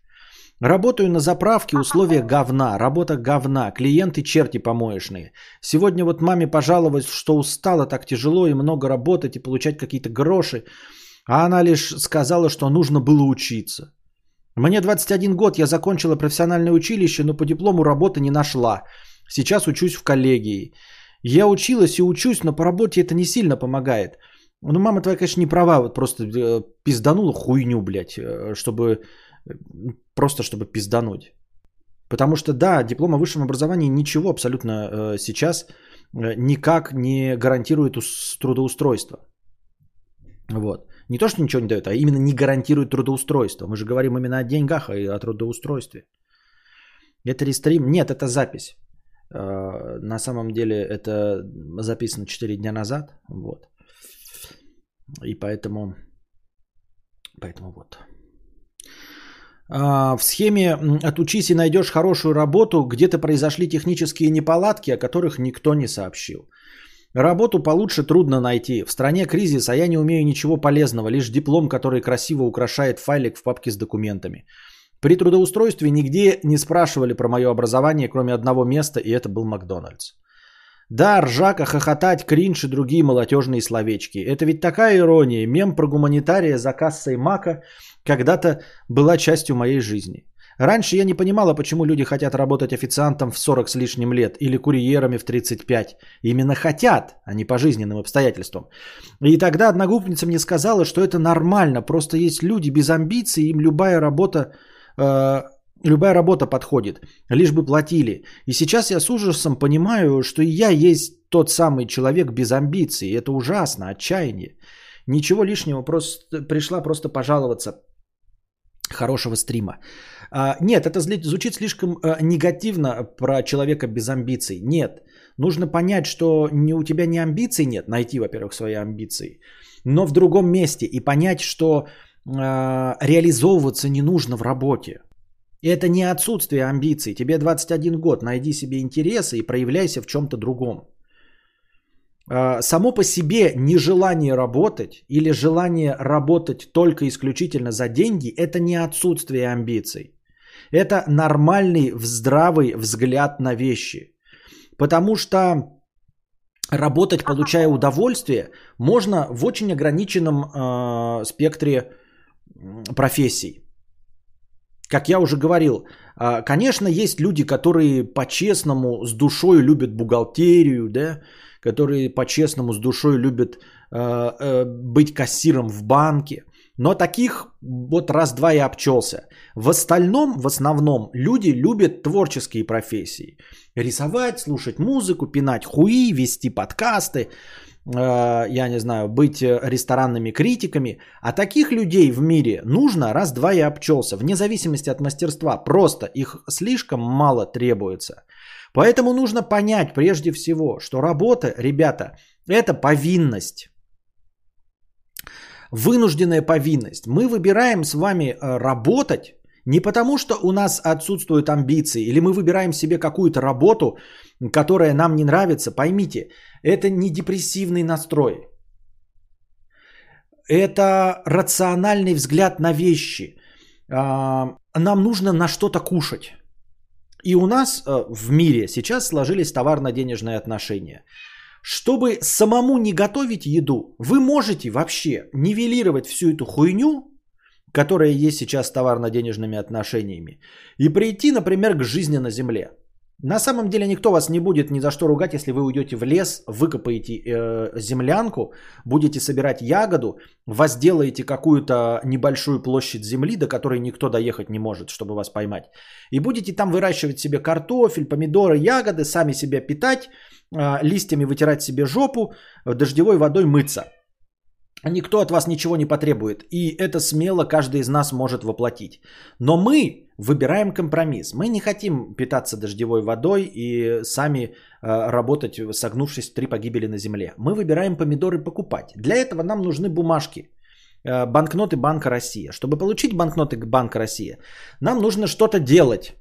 Работаю на заправке, условия говна, работа говна, клиенты черти помоечные. Сегодня вот маме пожаловалась, что устала так тяжело и много работать и получать какие-то гроши. А она лишь сказала, что нужно было учиться. Мне 21 год, я закончила профессиональное училище, но по диплому работы не нашла. Сейчас учусь в коллегии. Я училась и учусь, но по работе это не сильно помогает. Ну, мама твоя, конечно, не права, вот просто э, пизданула хуйню, блядь, э, чтобы просто чтобы пиздануть. Потому что да, диплом о высшем образовании ничего абсолютно э, сейчас э, никак не гарантирует трудоустройство. Вот. Не то, что ничего не дает, а именно не гарантирует трудоустройство. Мы же говорим именно о деньгах и о трудоустройстве. Это рестрим? Нет, это запись. Э, на самом деле это записано 4 дня назад. Вот. И поэтому, поэтому вот. А, в схеме «отучись и найдешь хорошую работу» где-то произошли технические неполадки, о которых никто не сообщил. Работу получше трудно найти. В стране кризис, а я не умею ничего полезного, лишь диплом, который красиво украшает файлик в папке с документами. При трудоустройстве нигде не спрашивали про мое образование, кроме одного места, и это был Макдональдс. Да, ржака, хохотать, кринж и другие молодежные словечки. Это ведь такая ирония. Мем про гуманитария за кассой Мака когда-то была частью моей жизни. Раньше я не понимала, почему люди хотят работать официантом в 40 с лишним лет или курьерами в 35. Именно хотят, а не по жизненным обстоятельствам. И тогда одногруппница мне сказала, что это нормально, просто есть люди без амбиций, им любая работа любая работа подходит, лишь бы платили. И сейчас я с ужасом понимаю, что я есть тот самый человек без амбиций. Это ужасно, отчаяние. Ничего лишнего, просто пришла просто пожаловаться хорошего стрима. А, нет, это звучит слишком а, негативно про человека без амбиций. Нет, нужно понять, что не у тебя не амбиций нет, найти, во-первых, свои амбиции, но в другом месте и понять, что реализовываться не нужно в работе. Это не отсутствие амбиций. Тебе 21 год, найди себе интересы и проявляйся в чем-то другом. А, само по себе нежелание работать или желание работать только исключительно за деньги – это не отсутствие амбиций. Это нормальный, здравый взгляд на вещи. Потому что работать, получая удовольствие, можно в очень ограниченном э, спектре профессий. Как я уже говорил, э, конечно, есть люди, которые по-честному, с душой любят бухгалтерию, да, которые по-честному с душой любят э, э, быть кассиром в банке. Но таких вот раз-два и обчелся. В остальном, в основном, люди любят творческие профессии. Рисовать, слушать музыку, пинать хуи, вести подкасты, я не знаю, быть ресторанными критиками. А таких людей в мире нужно раз-два и обчелся. Вне зависимости от мастерства. Просто их слишком мало требуется. Поэтому нужно понять прежде всего, что работа, ребята, это повинность. Вынужденная повинность. Мы выбираем с вами э, работать не потому, что у нас отсутствуют амбиции, или мы выбираем себе какую-то работу, которая нам не нравится. Поймите, это не депрессивный настрой. Это рациональный взгляд на вещи. А, нам нужно на что-то кушать. И у нас э, в мире сейчас сложились товарно-денежные отношения. Чтобы самому не готовить еду, вы можете вообще нивелировать всю эту хуйню, которая есть сейчас с товарно-денежными отношениями, и прийти, например, к жизни на Земле. На самом деле никто вас не будет ни за что ругать, если вы уйдете в лес, выкопаете э, землянку, будете собирать ягоду, возделаете какую-то небольшую площадь земли, до которой никто доехать не может, чтобы вас поймать. И будете там выращивать себе картофель, помидоры, ягоды, сами себя питать, э, листьями вытирать себе жопу, дождевой водой мыться. Никто от вас ничего не потребует. И это смело каждый из нас может воплотить. Но мы выбираем компромисс. Мы не хотим питаться дождевой водой и сами э, работать, согнувшись три погибели на земле. Мы выбираем помидоры покупать. Для этого нам нужны бумажки. Э, банкноты Банка России. Чтобы получить банкноты Банка России, нам нужно что-то делать.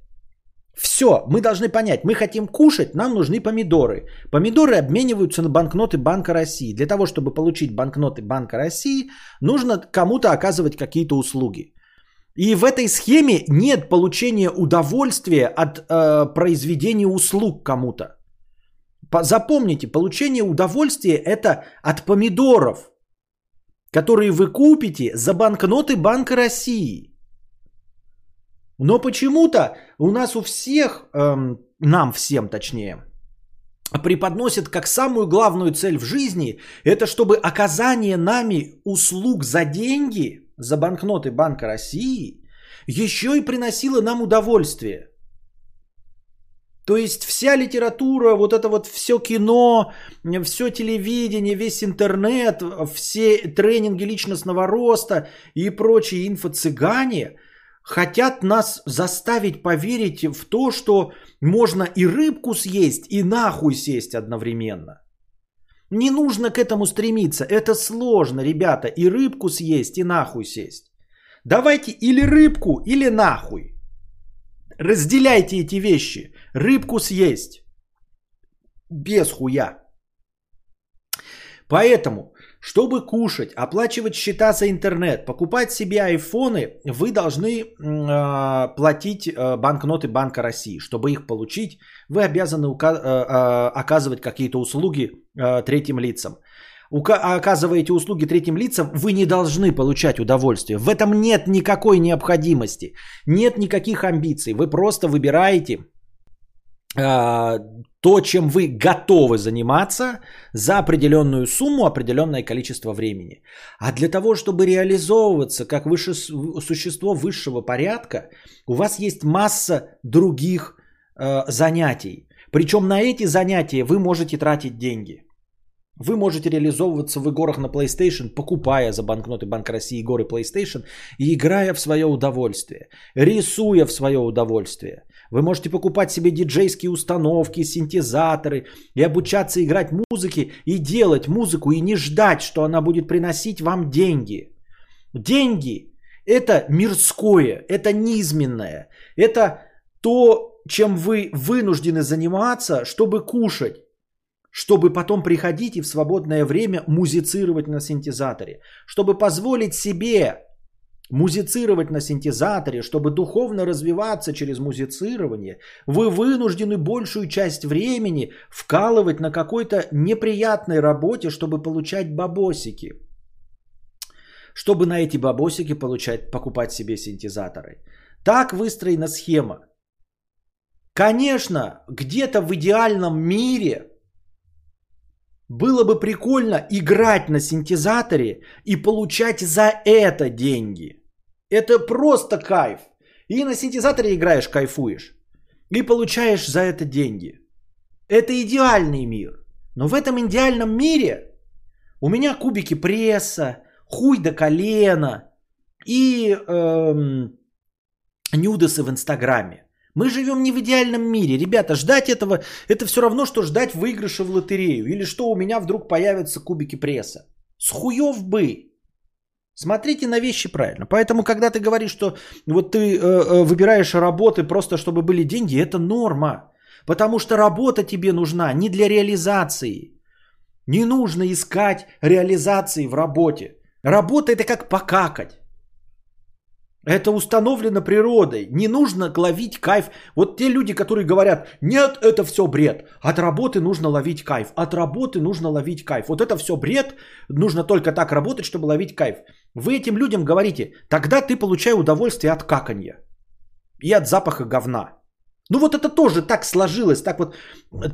Все, мы должны понять, мы хотим кушать, нам нужны помидоры. Помидоры обмениваются на банкноты Банка России. Для того, чтобы получить банкноты Банка России, нужно кому-то оказывать какие-то услуги. И в этой схеме нет получения удовольствия от э, произведения услуг кому-то. Запомните, получение удовольствия это от помидоров, которые вы купите за банкноты Банка России. Но почему-то у нас у всех, эм, нам всем точнее, преподносят как самую главную цель в жизни, это чтобы оказание нами услуг за деньги, за банкноты Банка России, еще и приносило нам удовольствие. То есть вся литература, вот это вот все кино, все телевидение, весь интернет, все тренинги личностного роста и прочие инфо-цыгане – хотят нас заставить поверить в то, что можно и рыбку съесть, и нахуй сесть одновременно. Не нужно к этому стремиться. Это сложно, ребята. И рыбку съесть, и нахуй сесть. Давайте или рыбку, или нахуй. Разделяйте эти вещи. Рыбку съесть. Без хуя. Поэтому, чтобы кушать, оплачивать счета за интернет, покупать себе айфоны, вы должны э, платить э, банкноты Банка России. Чтобы их получить, вы обязаны ука- э, э, оказывать какие-то услуги э, третьим лицам. Ука- оказываете услуги третьим лицам, вы не должны получать удовольствие. В этом нет никакой необходимости, нет никаких амбиций. Вы просто выбираете а, то, чем вы готовы заниматься за определенную сумму, определенное количество времени. А для того, чтобы реализовываться как выше, существо высшего порядка, у вас есть масса других э, занятий. Причем на эти занятия вы можете тратить деньги. Вы можете реализовываться в играх на PlayStation, покупая за банкноты Банка России игры PlayStation и играя в свое удовольствие, рисуя в свое удовольствие. Вы можете покупать себе диджейские установки, синтезаторы и обучаться играть музыке и делать музыку и не ждать, что она будет приносить вам деньги. Деньги – это мирское, это низменное, это то, чем вы вынуждены заниматься, чтобы кушать чтобы потом приходить и в свободное время музицировать на синтезаторе, чтобы позволить себе музицировать на синтезаторе, чтобы духовно развиваться через музицирование, вы вынуждены большую часть времени вкалывать на какой-то неприятной работе, чтобы получать бабосики. Чтобы на эти бабосики получать, покупать себе синтезаторы. Так выстроена схема. Конечно, где-то в идеальном мире было бы прикольно играть на синтезаторе и получать за это деньги. Это просто кайф. И на синтезаторе играешь, кайфуешь. И получаешь за это деньги. Это идеальный мир. Но в этом идеальном мире у меня кубики пресса, хуй до колена и эм, нюдесы в Инстаграме. Мы живем не в идеальном мире. Ребята, ждать этого, это все равно, что ждать выигрыша в лотерею. Или что у меня вдруг появятся кубики пресса. С хуев бы. Смотрите на вещи правильно. Поэтому, когда ты говоришь, что вот ты э, э, выбираешь работы просто, чтобы были деньги, это норма. Потому что работа тебе нужна не для реализации. Не нужно искать реализации в работе. Работа это как покакать. Это установлено природой. Не нужно ловить кайф. Вот те люди, которые говорят, нет, это все бред. От работы нужно ловить кайф. От работы нужно ловить кайф. Вот это все бред. Нужно только так работать, чтобы ловить кайф. Вы этим людям говорите, тогда ты получай удовольствие от каканья. И от запаха говна. Ну вот это тоже так сложилось, так вот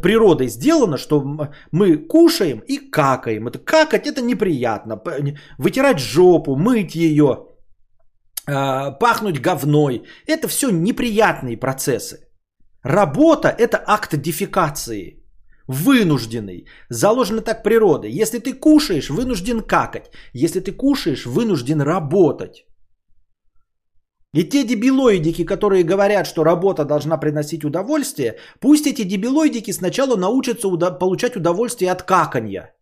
природой сделано, что мы кушаем и какаем. Это какать это неприятно. Вытирать жопу, мыть ее, пахнуть говной. Это все неприятные процессы. Работа – это акт дефекации. Вынужденный. Заложено так природой. Если ты кушаешь, вынужден какать. Если ты кушаешь, вынужден работать. И те дебилоидики, которые говорят, что работа должна приносить удовольствие, пусть эти дебилоидики сначала научатся уда- получать удовольствие от каканья.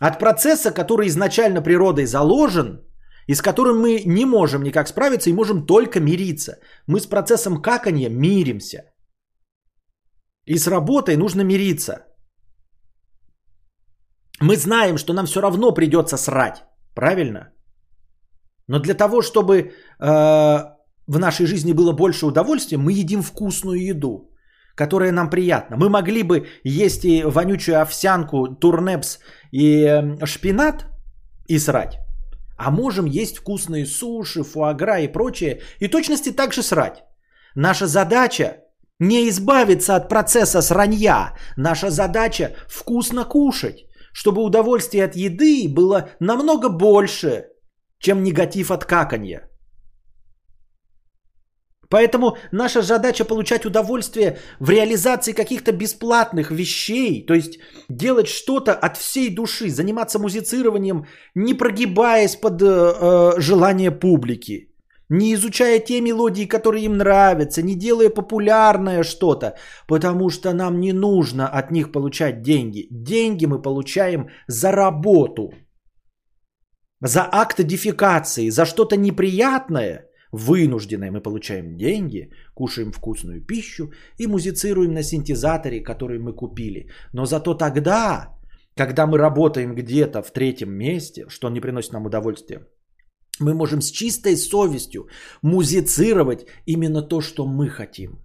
От процесса, который изначально природой заложен – и с которым мы не можем никак справиться и можем только мириться. Мы с процессом какания миримся. И с работой нужно мириться. Мы знаем, что нам все равно придется срать. Правильно? Но для того, чтобы э, в нашей жизни было больше удовольствия, мы едим вкусную еду, которая нам приятна. Мы могли бы есть и вонючую овсянку, турнепс и э, шпинат и срать. А можем есть вкусные суши, фуагра и прочее, и точности также срать. Наша задача не избавиться от процесса сранья. Наша задача вкусно кушать, чтобы удовольствие от еды было намного больше, чем негатив от каканья. Поэтому наша задача получать удовольствие в реализации каких-то бесплатных вещей, то есть делать что-то от всей души, заниматься музицированием, не прогибаясь под э, э желание публики, не изучая те мелодии, которые им нравятся, не делая популярное что-то, потому что нам не нужно от них получать деньги. Деньги мы получаем за работу, за акт дефикации, за что-то неприятное, вынужденное мы получаем деньги, кушаем вкусную пищу и музицируем на синтезаторе, который мы купили. Но зато тогда, когда мы работаем где-то в третьем месте, что не приносит нам удовольствия, мы можем с чистой совестью музицировать именно то, что мы хотим.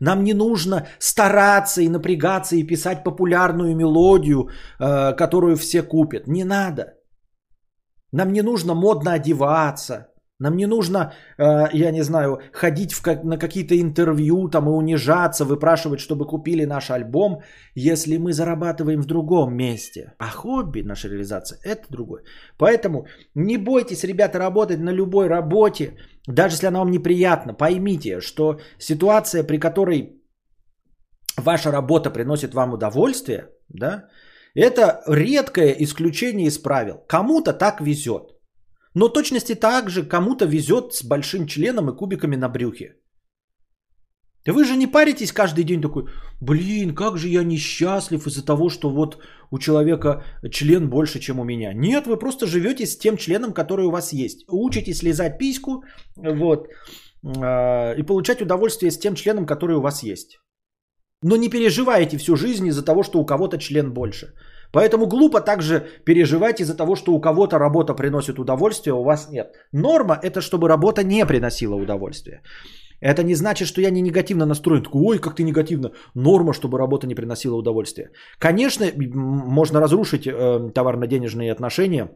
Нам не нужно стараться и напрягаться и писать популярную мелодию, э, которую все купят. Не надо. Нам не нужно модно одеваться. Нам не нужно, э, я не знаю, ходить в на какие-то интервью там и унижаться, выпрашивать, чтобы купили наш альбом, если мы зарабатываем в другом месте. А хобби, наша реализация, это другое. Поэтому не бойтесь, ребята, работать на любой работе, даже если она вам неприятна. Поймите, что ситуация, при которой ваша работа приносит вам удовольствие, да, это редкое исключение из правил. Кому-то так везет. Но точности так же кому-то везет с большим членом и кубиками на брюхе. Вы же не паритесь каждый день такой, блин, как же я несчастлив из-за того, что вот у человека член больше, чем у меня. Нет, вы просто живете с тем членом, который у вас есть. Учитесь лизать письку, вот, а, и получать удовольствие с тем членом, который у вас есть. Но не переживайте всю жизнь из-за того, что у кого-то член больше. Поэтому глупо также переживать из-за того, что у кого-то работа приносит удовольствие, а у вас нет. Норма это чтобы работа не приносила удовольствие. Это не значит, что я не негативно настроен. Такой, ой, как ты негативно. Норма, чтобы работа не приносила удовольствие. Конечно, можно разрушить э, товарно-денежные отношения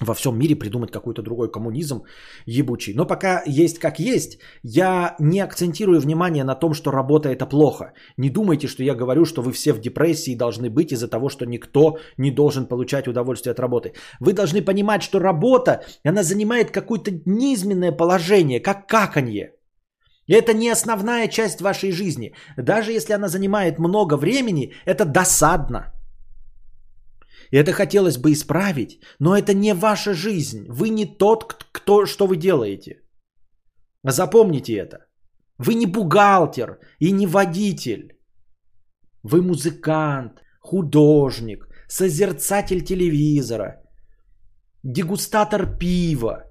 во всем мире придумать какой-то другой коммунизм ебучий. Но пока есть как есть, я не акцентирую внимание на том, что работа это плохо. Не думайте, что я говорю, что вы все в депрессии должны быть из-за того, что никто не должен получать удовольствие от работы. Вы должны понимать, что работа, она занимает какое-то низменное положение, как каканье. Это не основная часть вашей жизни. Даже если она занимает много времени, это досадно. Это хотелось бы исправить, но это не ваша жизнь. Вы не тот, кто, что вы делаете. Запомните это. Вы не бухгалтер и не водитель. Вы музыкант, художник, созерцатель телевизора, дегустатор пива,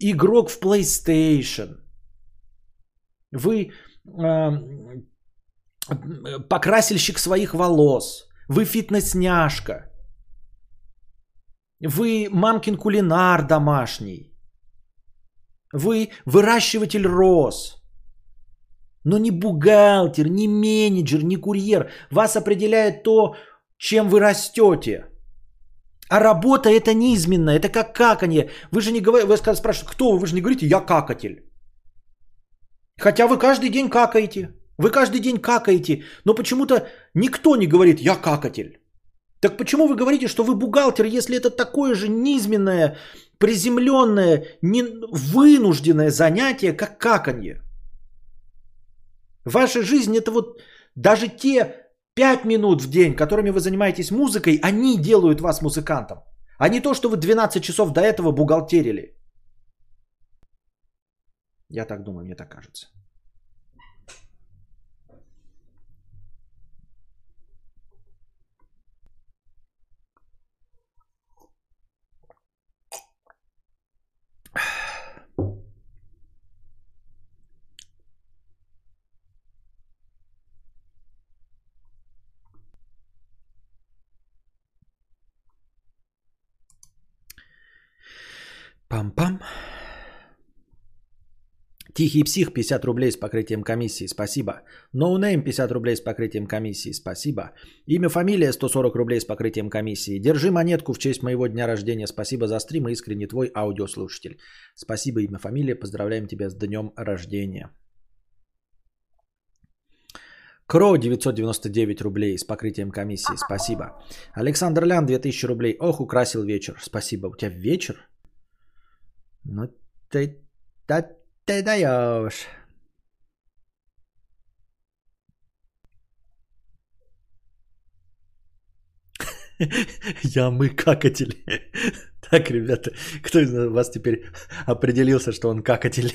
игрок в PlayStation. Вы э, покрасильщик своих волос – вы фитнес-няшка. Вы мамкин кулинар домашний. Вы выращиватель роз. Но не бухгалтер, не менеджер, не курьер. Вас определяет то, чем вы растете. А работа это неизменно, это как каканье. Вы же не говорите, вы спрашиваете, кто вы, вы же не говорите, я какатель. Хотя вы каждый день какаете. Вы каждый день какаете, но почему-то никто не говорит «я какатель». Так почему вы говорите, что вы бухгалтер, если это такое же низменное, приземленное, не, вынужденное занятие, как каканье? Ваша жизнь это вот даже те 5 минут в день, которыми вы занимаетесь музыкой, они делают вас музыкантом. А не то, что вы 12 часов до этого бухгалтерили. Я так думаю, мне так кажется. Пам-пам. Тихий псих 50 рублей с покрытием комиссии, спасибо. Noname no 50 рублей с покрытием комиссии, спасибо. Имя, фамилия 140 рублей с покрытием комиссии. Держи монетку в честь моего дня рождения. Спасибо за стрим искренне твой аудиослушатель. Спасибо, имя, фамилия. Поздравляем тебя с днем рождения. Кро 999 рублей с покрытием комиссии. Спасибо. Александр Лян 2000 рублей. Ох, украсил вечер. Спасибо. У тебя вечер? Ну ты, да, ты даешь. Я мы какатель. Так, ребята, кто из вас теперь определился, что он какатель?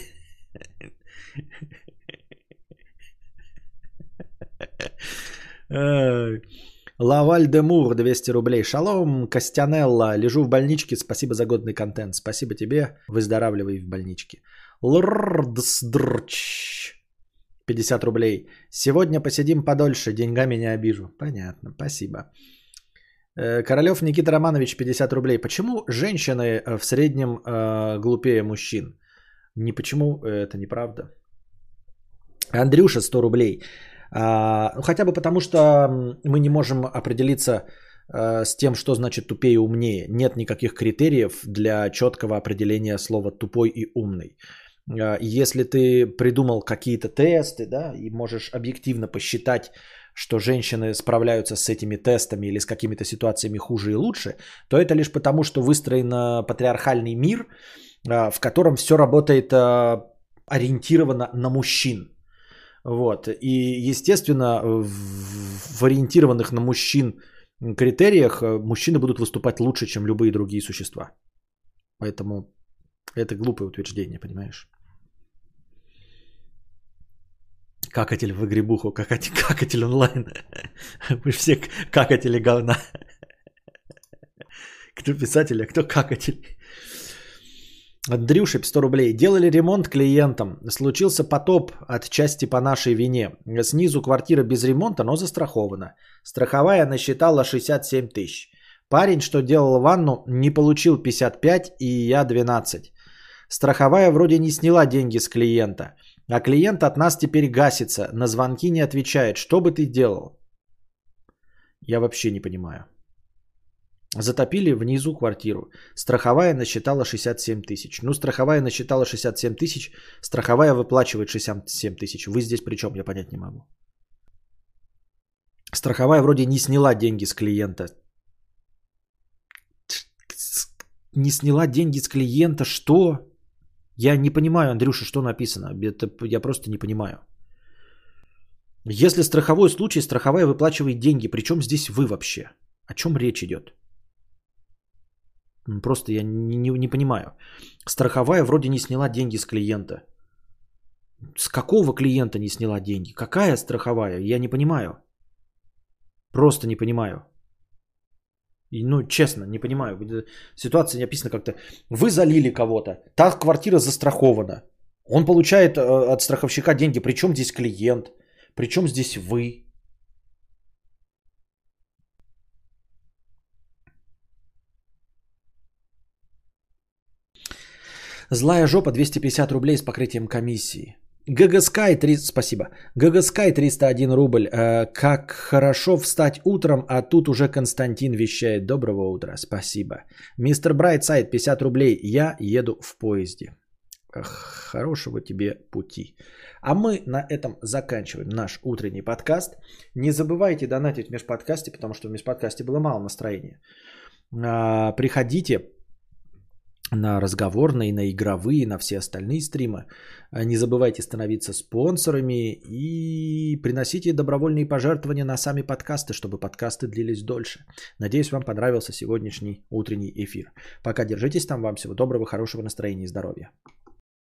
Лаваль де Мур, 200 рублей. Шалом, Костянелла, лежу в больничке, спасибо за годный контент. Спасибо тебе, выздоравливай в больничке. Лрдсдрч, 50 рублей. Сегодня посидим подольше, деньгами не обижу. Понятно, спасибо. Королев Никита Романович, 50 рублей. Почему женщины в среднем э, глупее мужчин? Не почему, это неправда. Андрюша, 100 рублей. А, хотя бы потому, что мы не можем определиться а, с тем, что значит тупее и умнее. Нет никаких критериев для четкого определения слова тупой и умный. А, если ты придумал какие-то тесты, да, и можешь объективно посчитать, что женщины справляются с этими тестами или с какими-то ситуациями хуже и лучше, то это лишь потому, что выстроен патриархальный мир, в котором все работает ориентировано на мужчин. Вот. И, естественно, в ориентированных на мужчин критериях э, мужчины будут выступать лучше, чем любые другие существа. Поэтому это глупое утверждение, понимаешь? Какатель в игребуху, какатель, какатель онлайн. Мы все какатели говна. Кто писатель, а кто какатель? Андрюша, 100 рублей. Делали ремонт клиентам. Случился потоп от части по нашей вине. Снизу квартира без ремонта, но застрахована. Страховая насчитала 67 тысяч. Парень, что делал ванну, не получил 55 и я 12. Страховая вроде не сняла деньги с клиента. А клиент от нас теперь гасится. На звонки не отвечает. Что бы ты делал? Я вообще не понимаю. Затопили внизу квартиру. Страховая насчитала 67 тысяч. Ну, страховая насчитала 67 тысяч. Страховая выплачивает 67 тысяч. Вы здесь при чем, я понять не могу. Страховая вроде не сняла деньги с клиента. Не сняла деньги с клиента. Что? Я не понимаю, Андрюша, что написано. Это я просто не понимаю. Если страховой случай, страховая выплачивает деньги. Причем здесь вы вообще? О чем речь идет? Просто я не, не, не понимаю. Страховая вроде не сняла деньги с клиента. С какого клиента не сняла деньги? Какая страховая? Я не понимаю. Просто не понимаю. И, ну, честно, не понимаю. Ситуация не описана как-то. Вы залили кого-то. Та квартира застрахована. Он получает э, от страховщика деньги. Причем здесь клиент? Причем здесь вы? Злая жопа 250 рублей с покрытием комиссии. ГГ Sky 3... Спасибо. ГГ Sky 301 рубль. Э, как хорошо встать утром, а тут уже Константин вещает. Доброго утра. Спасибо. Мистер Брайтсайд 50 рублей. Я еду в поезде. Хорошего тебе пути. А мы на этом заканчиваем наш утренний подкаст. Не забывайте донатить в межподкасте, потому что в межподкасте было мало настроения. А, приходите, на разговорные, на игровые, на все остальные стримы. А не забывайте становиться спонсорами и приносите добровольные пожертвования на сами подкасты, чтобы подкасты длились дольше. Надеюсь, вам понравился сегодняшний утренний эфир. Пока держитесь там, вам всего доброго, хорошего настроения и здоровья.